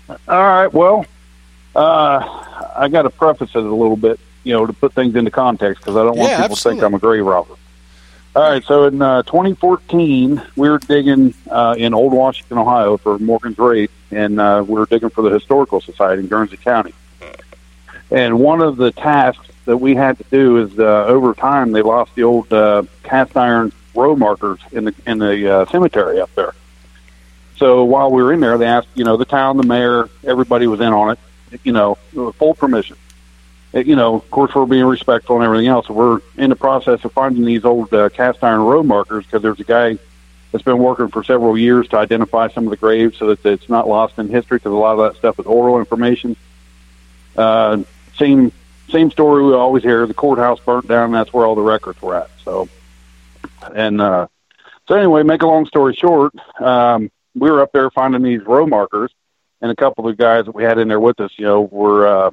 All right. Well, uh, I got to preface it a little bit, you know, to put things into context because I don't want Yeah, people to think. I'm a grave robber. All right. So in uh, 2014, we were digging uh, in Old Washington, Ohio, for Morgan's Raid, and uh, we were digging for the Historical Society in Guernsey County. And one of the tasks that we had to do is, uh, over time, they lost the old uh, cast iron row markers in the in the uh, cemetery up there. So while we were in there, they asked, you know, the town, the mayor, everybody was in on it, you know, full permission. Uh, You know, of course, we're being respectful and everything else. We're in the process of finding these old uh, cast iron road markers because there's a guy that's been working for several years to identify some of the graves so that it's not lost in history because a lot of that stuff is oral information. Uh, same same story we always hear: the courthouse burnt down. And that's where all the records were at. So, and uh, so anyway, make a long story short, um, we were up there finding these row markers, and a couple of guys that we had in there with us, you know, were uh,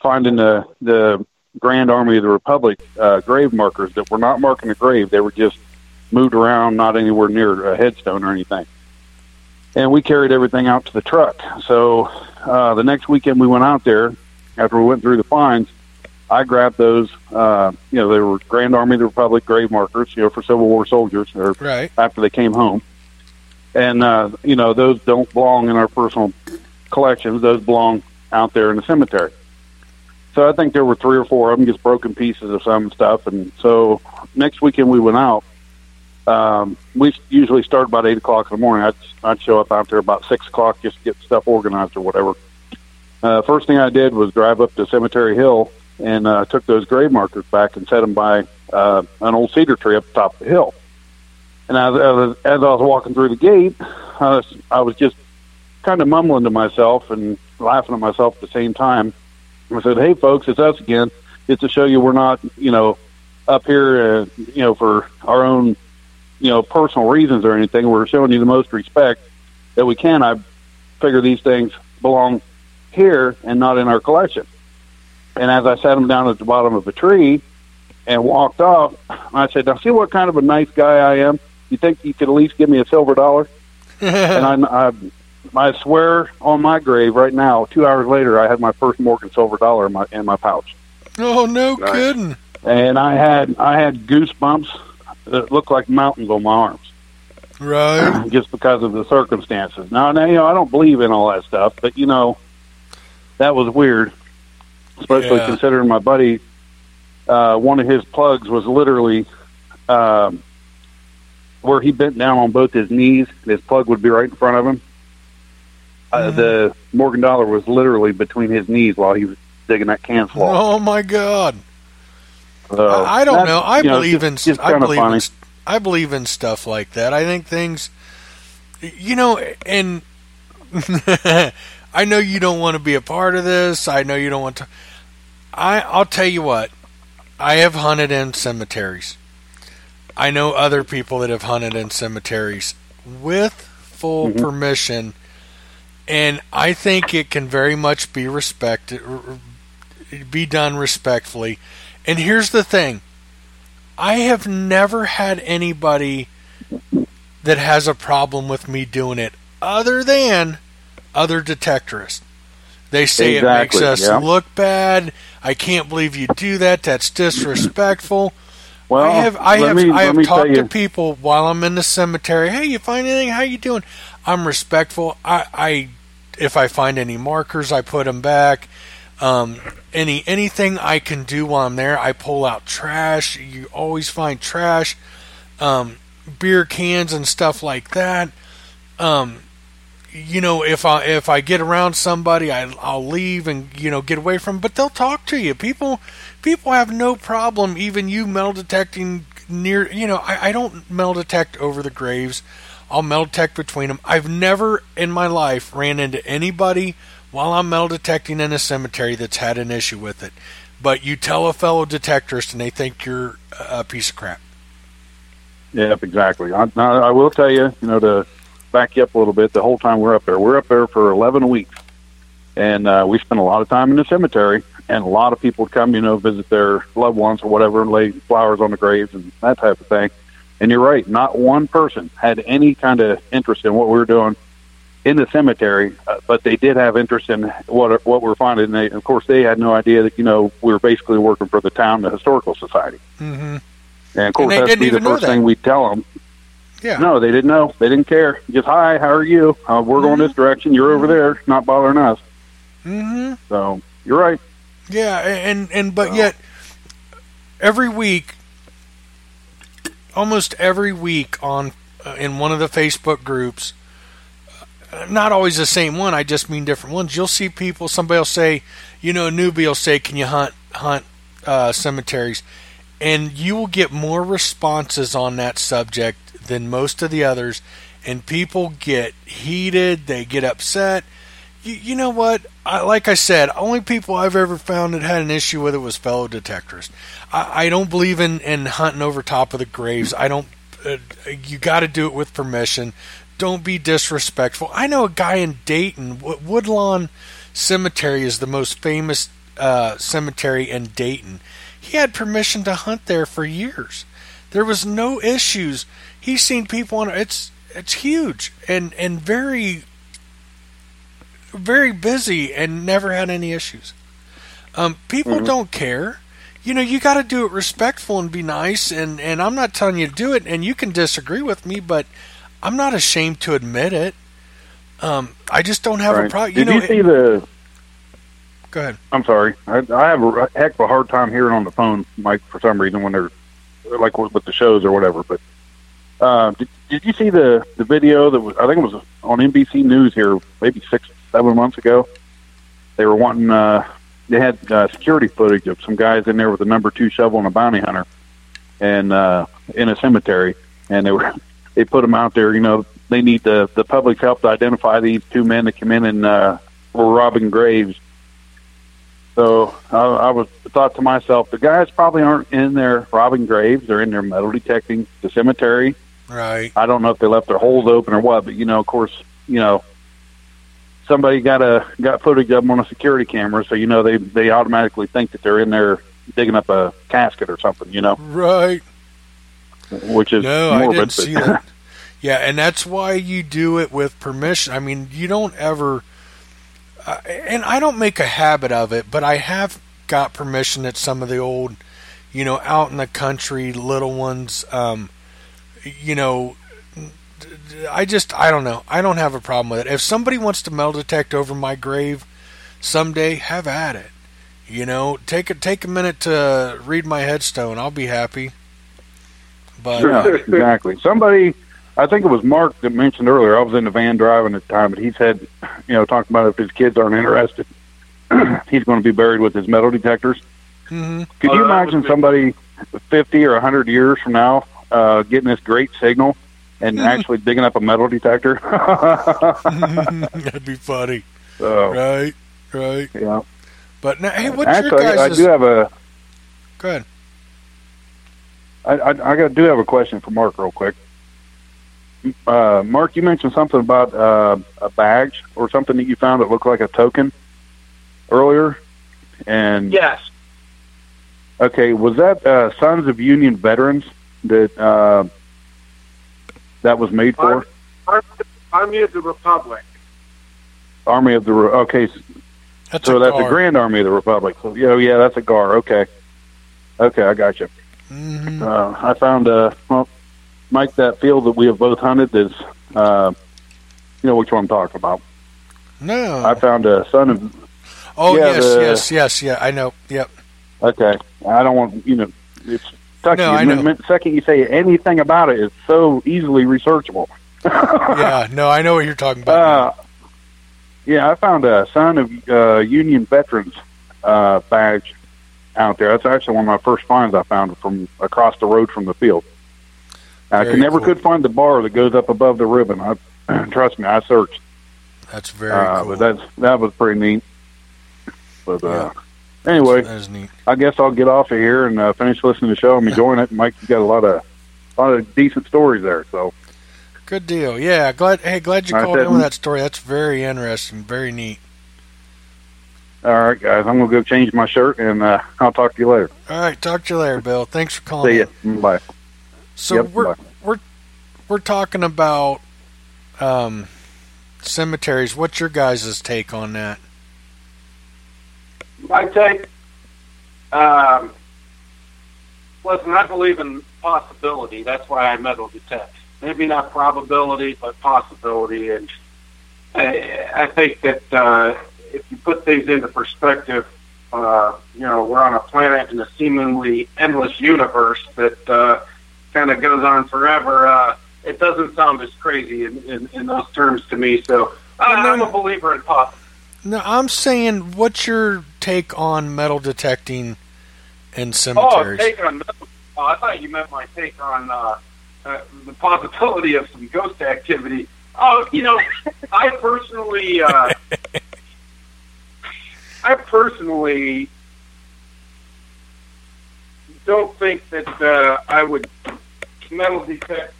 finding the the Grand Army of the Republic uh, grave markers that were not marking a grave; they were just moved around, not anywhere near a headstone or anything. And we carried everything out to the truck. So uh, the next weekend we went out there, after we went through the finds, I grabbed those. Uh, you know, they were Grand Army of the Republic grave markers, you know, for Civil War soldiers, or Right. after they came home. And uh, you know, those don't belong in our personal collections; those belong out there in the cemetery. So I think there were three or four of them, just broken pieces of some stuff. And so next weekend we went out. Um, we usually start about eight o'clock in the morning. I'd, I'd show up out there about six o'clock just to get stuff organized or whatever. Uh, first thing I did was drive up to Cemetery Hill and uh, took those grave markers back and set them by uh, an old cedar tree up the top of the hill. And as, as, as I was walking through the gate, I was, I was just kind of mumbling to myself and laughing at myself at the same time. I said, "Hey, folks, it's us again. It's to show you we're not, you know, up here, uh, you know, for our own, you know, personal reasons or anything. We're showing you the most respect that we can. I figure these things belong here and not in our collection." And as I sat him down at the bottom of a tree and walked off, I said, "Now see what kind of a nice guy I am. You think you could at least give me a silver dollar?" and I, I, I swear on my grave right now, two hours later, I had my first Morgan silver dollar in my in my pouch, Oh, no kidding. and I had I had goosebumps that looked like mountains on my arms, Right. just because of the circumstances. Now, now, you know, I don't believe in all that stuff, but you know, that was weird, especially Yeah. considering my buddy. Uh, one of his plugs was literally um, where he bent down on both his knees. and His plug would be right in front of him. Uh, the Morgan Dollar was literally between his knees while he was digging that can slot. Oh my God. So I don't know. I know, believe just- in. just I believe funny. in. I believe in stuff like that. I think things. You know, and I know you don't want to be a part of this. I know you don't want to. I I'll tell you what. I have hunted in cemeteries. I know other people that have hunted in cemeteries with full Mm-hmm. permission, and I think it can very much be respected, be done respectfully. And here's the thing: I have never had anybody that has a problem with me doing it, other than other detectorists. They say Exactly, it makes us yeah. look bad. I can't believe you do that. That's disrespectful. Well, I have I have me- I have talked to people while I'm in the cemetery. Hey, you find anything? How you doing? I'm respectful. I, I if I find any markers, I put them back. Um, any anything I can do while I'm there, I pull out trash. You always find trash, um, beer cans and stuff like that. Um, you know, if I if I get around somebody, I, I'll leave and you know get away from. 'em. But they'll talk to you. People people have no problem even you metal detecting near. You know, I, I don't metal detect over the graves. I'll metal detect between them. I've never in my life ran into anybody while I'm metal detecting in a cemetery that's had an issue with it. But you tell a fellow detectorist and they think you're a piece of crap. Yep, exactly. I, I will tell you, you know, to back you up a little bit, the whole time we're up there, we're up there for 11 weeks. And uh, we spend a lot of time in the cemetery, and a lot of people would come, you know, visit their loved ones or whatever, and lay flowers on the graves and that type of thing. And you're right, not one person had any kind of interest in what we were doing in the cemetery, uh, but they did have interest in what what we're finding. And they, of course, they had no idea that you know we were basically working for the town, the historical society. Mm-hmm. And of course, they that's be the first thing we tell them. Yeah. No, they didn't know. They didn't care. Just hi, how are you? Uh, we're going this direction. You're over there. Not bothering us. Mm-hmm. So you're right. Yeah, and and but yet every week, almost every week on uh, in one of the Facebook groups, uh, not always the same one. I just mean different ones. You'll see people. Somebody will say, you know, a newbie will say, "Can you hunt hunt uh, cemeteries?" And you will get more responses on that subject than most of the others. And people get heated. They get upset you, you know what? I, like I said, only people I've ever found that had an issue with it was fellow detectors. I, I don't believe in, in hunting over top of the graves. I don't. Uh, you got to do it with permission. Don't be disrespectful. I know a guy in Dayton, Woodlawn Cemetery is the most famous uh, cemetery in Dayton. He had permission to hunt there for years. There was no issues. He's seen people on it's it's huge and and very very busy and never had any issues. Um, people Mm-hmm. don't care. You know, you got to do it respectful and be nice. And, and I'm not telling you to do it, and you can disagree with me, but I'm not ashamed to admit it. Um, I just don't have a problem. You Did know, you see the? go ahead. I'm sorry. I, I have a heck of a hard time hearing on the phone, Mike, for some reason when they're like with with the shows or whatever. But uh, did, did you see the the video that was? I think it was on NBC News here, maybe six, seven months ago. They were wanting. Uh, they had uh, security footage of some guys in there with a number two shovel and a bounty hunter, and uh, in a cemetery, and they were they put them out there. You know, they need the the public's help to identify these two men that came in and uh, were robbing graves. So I, I was thought to myself, the guys probably aren't in there robbing graves; they're in there metal detecting the cemetery. Right. I don't know if they left their holes open or what, but you know, of course, you know, somebody got a got footage of them on a security camera, so you know they they automatically think that they're in there digging up a casket or something, you know, Right. which is No, I morbid. didn't see that. Yeah, and that's why you do it with permission. I mean, you don't ever, uh, and I don't make a habit of it, but I have got permission at some of the old, you know, out in the country little ones. Um, you know, I just I don't know. I don't have a problem with it. If somebody wants to metal detect over my grave someday, have at it. You know, take a take a minute to read my headstone. I'll be happy. But yeah, uh, exactly. Somebody, I think it was Mark that mentioned earlier. I was in the van driving at the time, but he said, you know, talking about if his kids aren't interested, he's going to be buried with his metal detectors. mhm. Could Oh, you that imagine somebody fifty or a hundred years from now uh, getting this great signal and actually digging up a metal detector? That'd be funny. so, Right, right. yeah. But now, hey, what's Actually, your I guys' do have a. Go ahead. I, I, I got, do have a question for Mark, real quick. Uh, Mark, you mentioned something about uh, a badge or something that you found that looked like a token earlier, and Yes. Okay, was that uh, Sons of Union Veterans that uh, that was made for? Army, Army of the Republic. Army of the Re- okay, That's so a that's GAR. a Grand Army of the Republic. So, yeah, yeah, that's a GAR. Okay, okay, I got you. Mhm. Uh, I found uh, well, Mike, that field that we have both hunted is, uh, you know which one I'm talking about. No. I found a son of. oh yeah, yes, the- yes, yes, yeah. I know. Yep. Okay, I don't want you know. It's Tucky. No, I the know. min- second you say anything about it, it's so easily researchable. yeah. No, I know what you're talking about. Uh, yeah, I found a sign of uh, Union Veterans uh, badge out there. That's actually one of my first finds I found from across the road from the field. I Very never cool. could find the bar that goes up above the ribbon. I, trust me, I searched. That's very uh, cool. But that's that was pretty neat. But uh, Yeah. Anyway, That is neat. I guess I'll get off of here and uh, finish listening to the show. I'm enjoying it. Mike, you got a lot of a lot of decent stories there. So Good deal. Yeah. Glad. Hey, glad you I called in with that story. That's very interesting. Very neat. all right, guys, I'm gonna go change my shirt and uh, I'll talk to you later. All right. Talk to you later, Bill. Thanks for calling. See you. Bye. So Yep, we're bye. we're we're talking about um, cemeteries. What's your guys' take on that? My take, um, listen, I believe in possibility. That's why I metal detect. Maybe not probability, but possibility. And I, I think that uh, if you put things into perspective, uh, you know, we're on a planet in a seemingly endless universe that uh, kind of goes on forever. Uh, it doesn't sound as crazy in, in, in those terms to me. So I, I'm a believer in possibility. No, I'm saying, what's your take on metal detecting in Oh, cemeteries? take on. Oh, I thought you meant my take on uh, uh, the possibility of some ghost activity. Oh, you know, I personally, uh, I personally don't think that uh, I would metal detect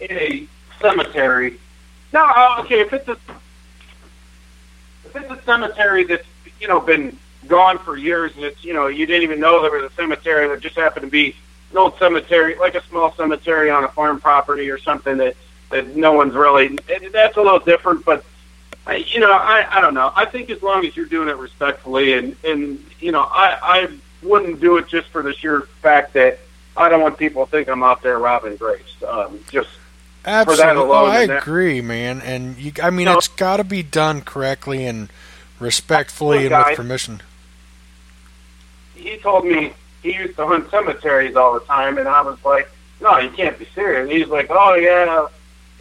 in a cemetery. No, uh, okay, if it's a if it's a cemetery that's you know been gone for years and it's you know you didn't even know there was a cemetery that just happened to be an old cemetery like a small cemetery on a farm property or something that that no one's really that's a little different but I, you know I I don't know I think as long as you're doing it respectfully and and you know I I wouldn't do it just for the sheer fact that I don't want people to think I'm out there robbing graves um, just for that Absolutely. alone Oh, I agree, man. And you, I mean, No. it's got to be done correctly and respectfully and with permission. He told me he used to hunt cemeteries all the time, and I was like, "No, you can't be serious." And he's like, "Oh yeah,"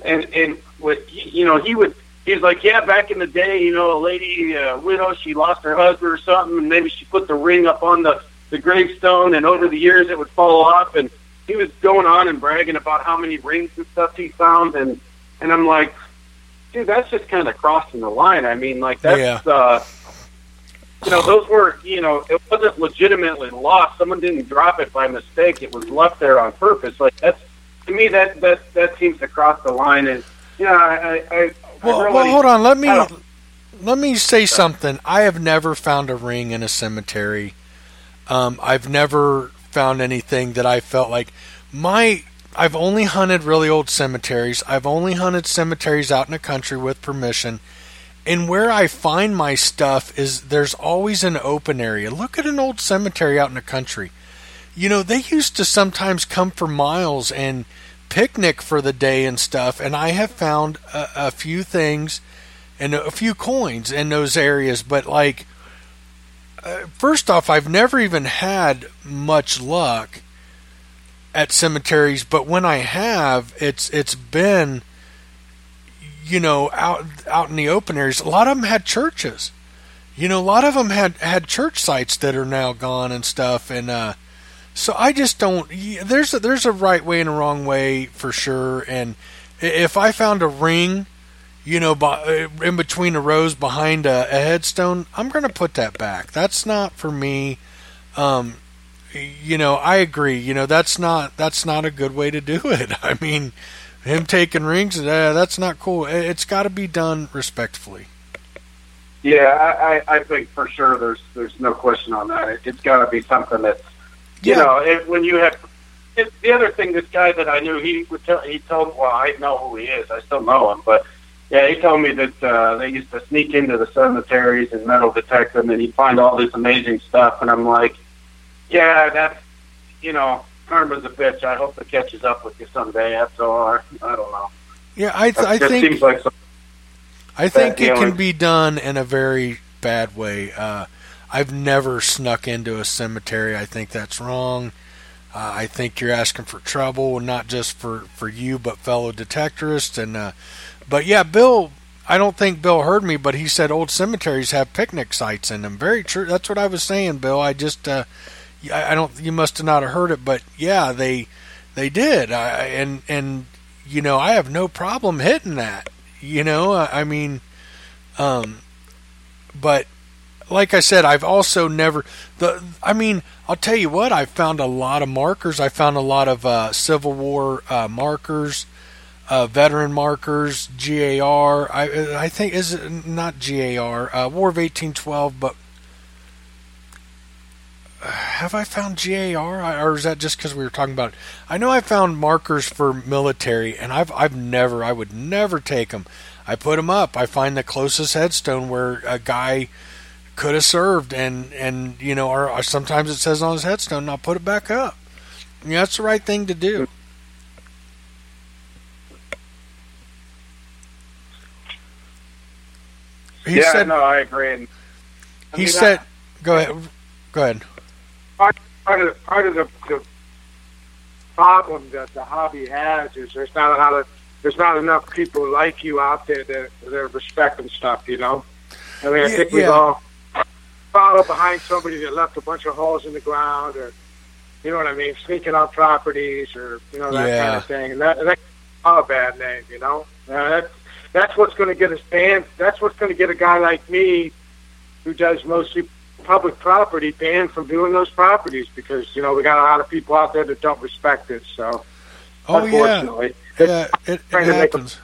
and and with you know he would he's like, "Yeah, back in the day, you know, a lady uh, widow, she lost her husband or something, and maybe she put the ring up on the the gravestone, and over the years it would fall off." And he was going on and bragging about how many rings and stuff he found, and and I'm like, dude, that's just kind of crossing the line. I mean, like that's. Yeah. uh you know, those were, you know, it wasn't legitimately lost. Someone didn't drop it by mistake. It was left there on purpose. Like that's, to me, that that that seems to cross the line. And yeah, I, I, I Well, really, well, hold on. Let me let me say something. I have never found a ring in a cemetery. Um, I've never found anything that I felt like my. I've only hunted really old cemeteries. I've only hunted cemeteries out in the country with permission. And where I find my stuff is there's always an open area. Look at an old cemetery out in the country. You know, they used to sometimes come for miles and picnic for the day and stuff. And I have found a, a few things and a few coins in those areas. But, like, uh, first off, I've never even had much luck at cemeteries. But when I have, it's it's been you know, out out in the open areas, a lot of them had churches. You know, a lot of them had had church sites that are now gone and stuff. And uh, so I just don't. There's a, there's a right way and a wrong way for sure. And if I found a ring, you know, by, in between the rows behind a, a headstone, I'm going to put that back. That's not for me. Um, you know, I agree. You know, that's not that's not a good way to do it. I mean, him taking rings, uh, that's not cool. It- It's got to be done respectfully. yeah, I, I, I think for sure there's there's no question on that. It, it's got to be something that's You Yeah. know, it, when you have it, the other thing, this guy that I knew, he would tell. He told. me, Well, I know who he is. I still know him, but yeah, he told me that uh, they used to sneak into the cemeteries and metal detect them, and he'd find all this amazing stuff. And I'm like, yeah, that's you know, karma's a bitch. I hope it catches up with you someday. That's all. I, I don't know. Yeah, I th- I think like I think it can be done in a very bad way. Uh, I've never snuck into a cemetery. I think that's wrong. Uh, I think you're asking for trouble, not just for, for you, but fellow detectorists. And uh, but yeah, Bill. I don't think Bill heard me, but he said old cemeteries have picnic sites in them. Very true. That's what I was saying, Bill. I just uh, I don't. You must have not have heard it, but yeah, they they did. I, and and you know, I have no problem hitting that. You know, I, I mean, um, but like I said, I've also never the. I mean, I'll tell you what. I found a lot of markers. I found a lot of uh, Civil War uh, markers, uh, veteran markers, GAR. I I think is not GAR, uh, War of eighteen twelve, but. Have I found GAR, or is that just because we were talking about it? I know I found markers for military, and I've I've never, I would never take them. I put them up. I find the closest headstone where a guy could have served, and and you know, or, or sometimes it says on his headstone, and I'll put it back up. Yeah, that's the right thing to do. He yeah, said. no, I agree. I he mean, said. I- go ahead. Go ahead. Part, part of part of the, the problem that the hobby has is there's not a lot of there's not enough people like you out there that that are respecting stuff. You know, I mean, I Yeah, think we've yeah. all followed behind somebody that left a bunch of holes in the ground, or you know what I mean, sneaking on properties, or you know that Yeah. kind of thing, and that and that's all a bad name. You know, uh, that's that's what's going to get us banned. That's what's going to get a guy like me, who does mostly public property, banned from doing those properties because you know we got a lot of people out there that don't respect it. So, Oh yeah, unfortunately, yeah, it, it make happens.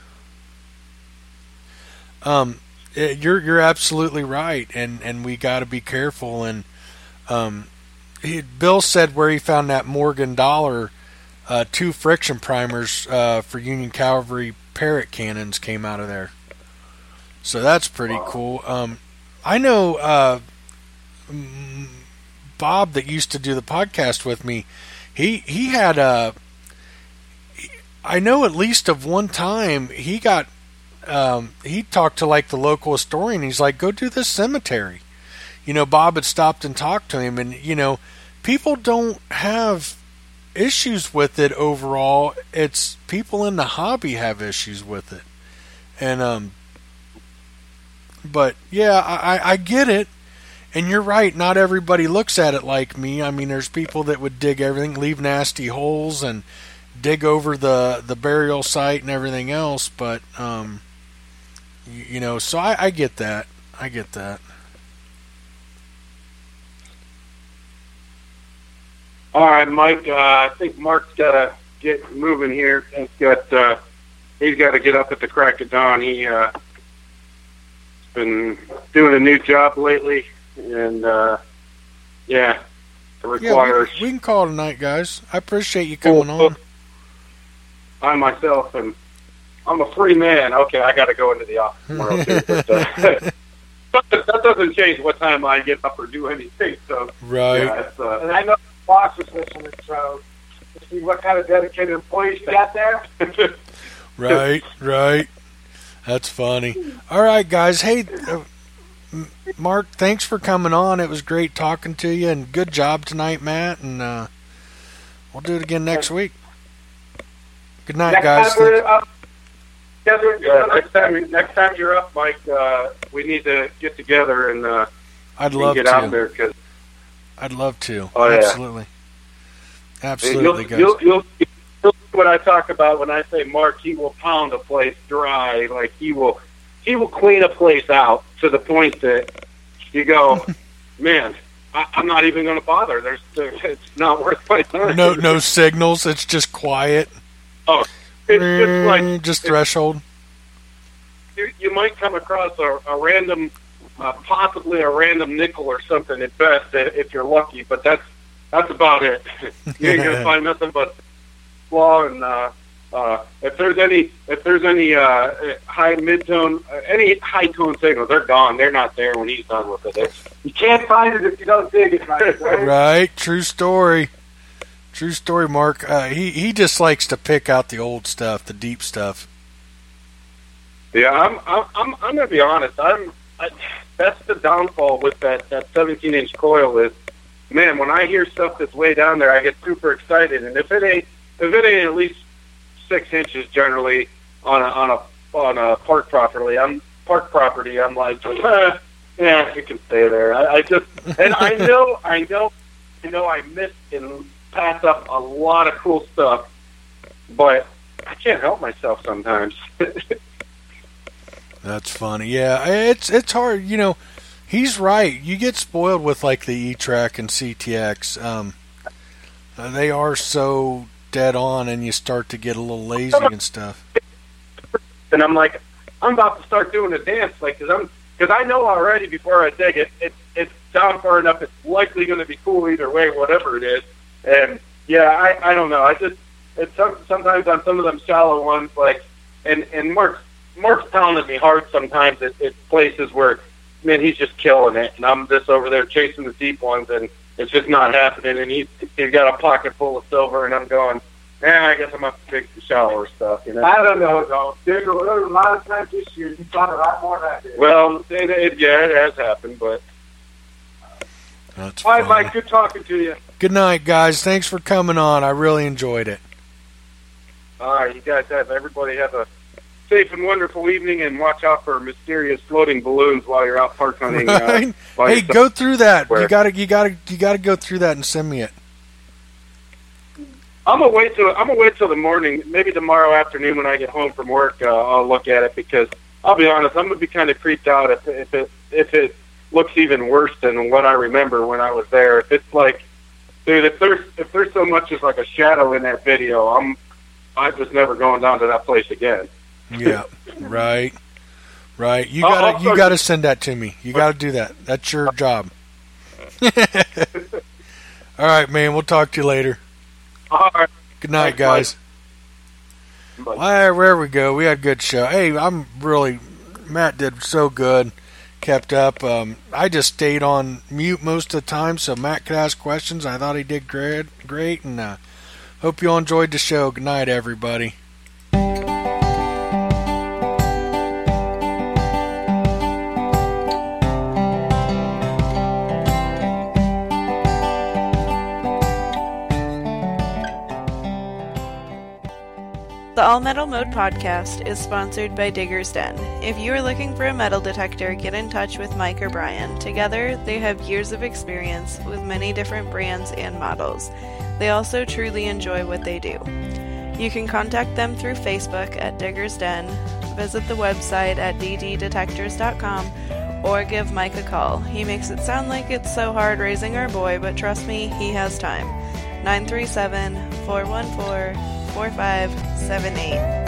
Um, it, you're you're absolutely right, and and we got to be careful. And um, he, Bill said where he found that Morgan Dollar, uh, two friction primers uh, for Union Cavalry Parrott cannons came out of there. So that's pretty cool. Um, I know uh, Bob that used to do the podcast with me. He he had a. I know at least of one time he got. Um, he talked to like the local historian. He's like, "Go do this cemetery." You know, Bob had stopped and talked to him, and you know, people don't have issues with it overall. It's people in the hobby have issues with it, and um, but yeah, I, I- I get it. And you're right, not everybody looks at it like me. I mean, there's people that would dig everything, leave nasty holes, and dig over the, the burial site and everything else. But, um, you, you know, so I, I get that. I get that. All right, Mike. Uh, I think Mark's got to get moving here. He's got uh, he's got to get up at the crack of dawn. He uh, been doing a new job lately, and uh, yeah, it Yeah, requires we, we can call it a night, guys. I appreciate you coming on. I myself am I'm a free man. Okay, I got to go into the office tomorrow too. But, uh, that doesn't change what time I get up or do anything. So Right. yeah, uh, and I know the boss is listening, so see what kind of dedicated employees you got there. Right, right. That's funny. All right, guys. Hey, uh, M- Mark, thanks for coming on. It was great talking to you, and good job tonight, Matt. And uh, we'll do it again next week. Good night, Next guys. time we're up together, yeah, next time, next time you're up, Mike, uh, we need to get together and uh, I'd and love get to. out there because I'd love to. Oh, yeah. Absolutely. Absolutely, you'll, guys. you'll, you'll, you'll see what I talk about when I say Mark. He will pound a place dry, like he will, he will clean a place out to the point that you go, man, I, I'm not even going to bother. There's, there, it's not worth my time. no, no signals. It's just quiet. Oh, it's just like just threshold. you, you might come across a, a random, uh, possibly a random nickel or something at best, if you're lucky. But that's that's about it. you ain't gonna find nothing but flaw and uh, uh, if there's any if there's any uh, high mid tone uh, any high tone signals, they're gone. They're not there when he's done with it. It's, you can't find it if you don't dig it. Right? right. True story. True story, Mark. Uh, he he just likes to pick out the old stuff, the deep stuff. Yeah, I'm I'm I'm, I'm gonna be honest. I'm I, that's the downfall with that that 17 inch coil is, man. When I hear stuff that's way down there, I get super excited, and if it ain't if it ain't at least six inches generally on a on a on a park property, I'm park property. I'm like, eh, yeah, it can stay there. I, I just and I know I know I know I missed and passed up a lot of cool stuff, but I can't help myself sometimes. That's funny. Yeah, it's it's hard. You know, he's right. You get spoiled with like the E Track and CTX. Um, uh, they are so dead on, and you start to get a little lazy and stuff. And I'm like, I'm about to start doing a dance, like, cause I'm, cause I know already before I dig it, it it's down far enough. It's likely going to be cool either way, whatever it is. And yeah, I I don't know. I just it's some, sometimes on some of them shallow ones, like, and and Mark's Mark's pounding me hard sometimes at, at places where, man, he's just killing it, and I'm just over there chasing the deep ones, and it's just not happening. And he's he's got a pocket full of silver, and I'm going, yeah, I guess I'm up to fix the shallower stuff, you know. I don't know, though. There's a, there's a lot of times this year you thought a lot more than I did. Well, it, it, yeah, it has happened, but. That's All right, funny. Mike. Good talking to you. Good night, guys. Thanks for coming on. I really enjoyed it. All right, you guys have everybody have a safe and wonderful evening, and watch out for mysterious floating balloons while you're out park hunting. Right? Uh, hey, go through that. Where? You gotta, you gotta, you gotta go through that and send me it. I'm gonna wait till I'm gonna wait till the morning, maybe tomorrow afternoon when I get home from work. Uh, I'll look at it because I'll be honest, I'm gonna be kind of creeped out if if it if it looks even worse than what I remember when I was there. If it's like, dude, if there's if there's so much as like a shadow in that video, I'm I'm just never going down to that place again. Yeah, right, right. You gotta, I'll you gotta send that to me. You gotta do that. That's your job. All right, man. We'll talk to you later. All right. Good night, Thanks, guys. Well, there we go. We had a good show. Hey, I'm really Matt did so good, kept up. Um, I just stayed on mute most of the time, so Matt could ask questions. I thought he did great, great, and uh, hope you all enjoyed the show. Good night, everybody. The All Metal Mode podcast is sponsored by Digger's Den. If you are looking for a metal detector, get in touch with Mike or Brian. Together, they have years of experience with many different brands and models. They also truly enjoy what they do. You can contact them through Facebook at Digger's Den, visit the website at dddetectors.com, or give Mike a call. He makes it sound like it's so hard raising our boy, but trust me, he has time. 937 414 4578.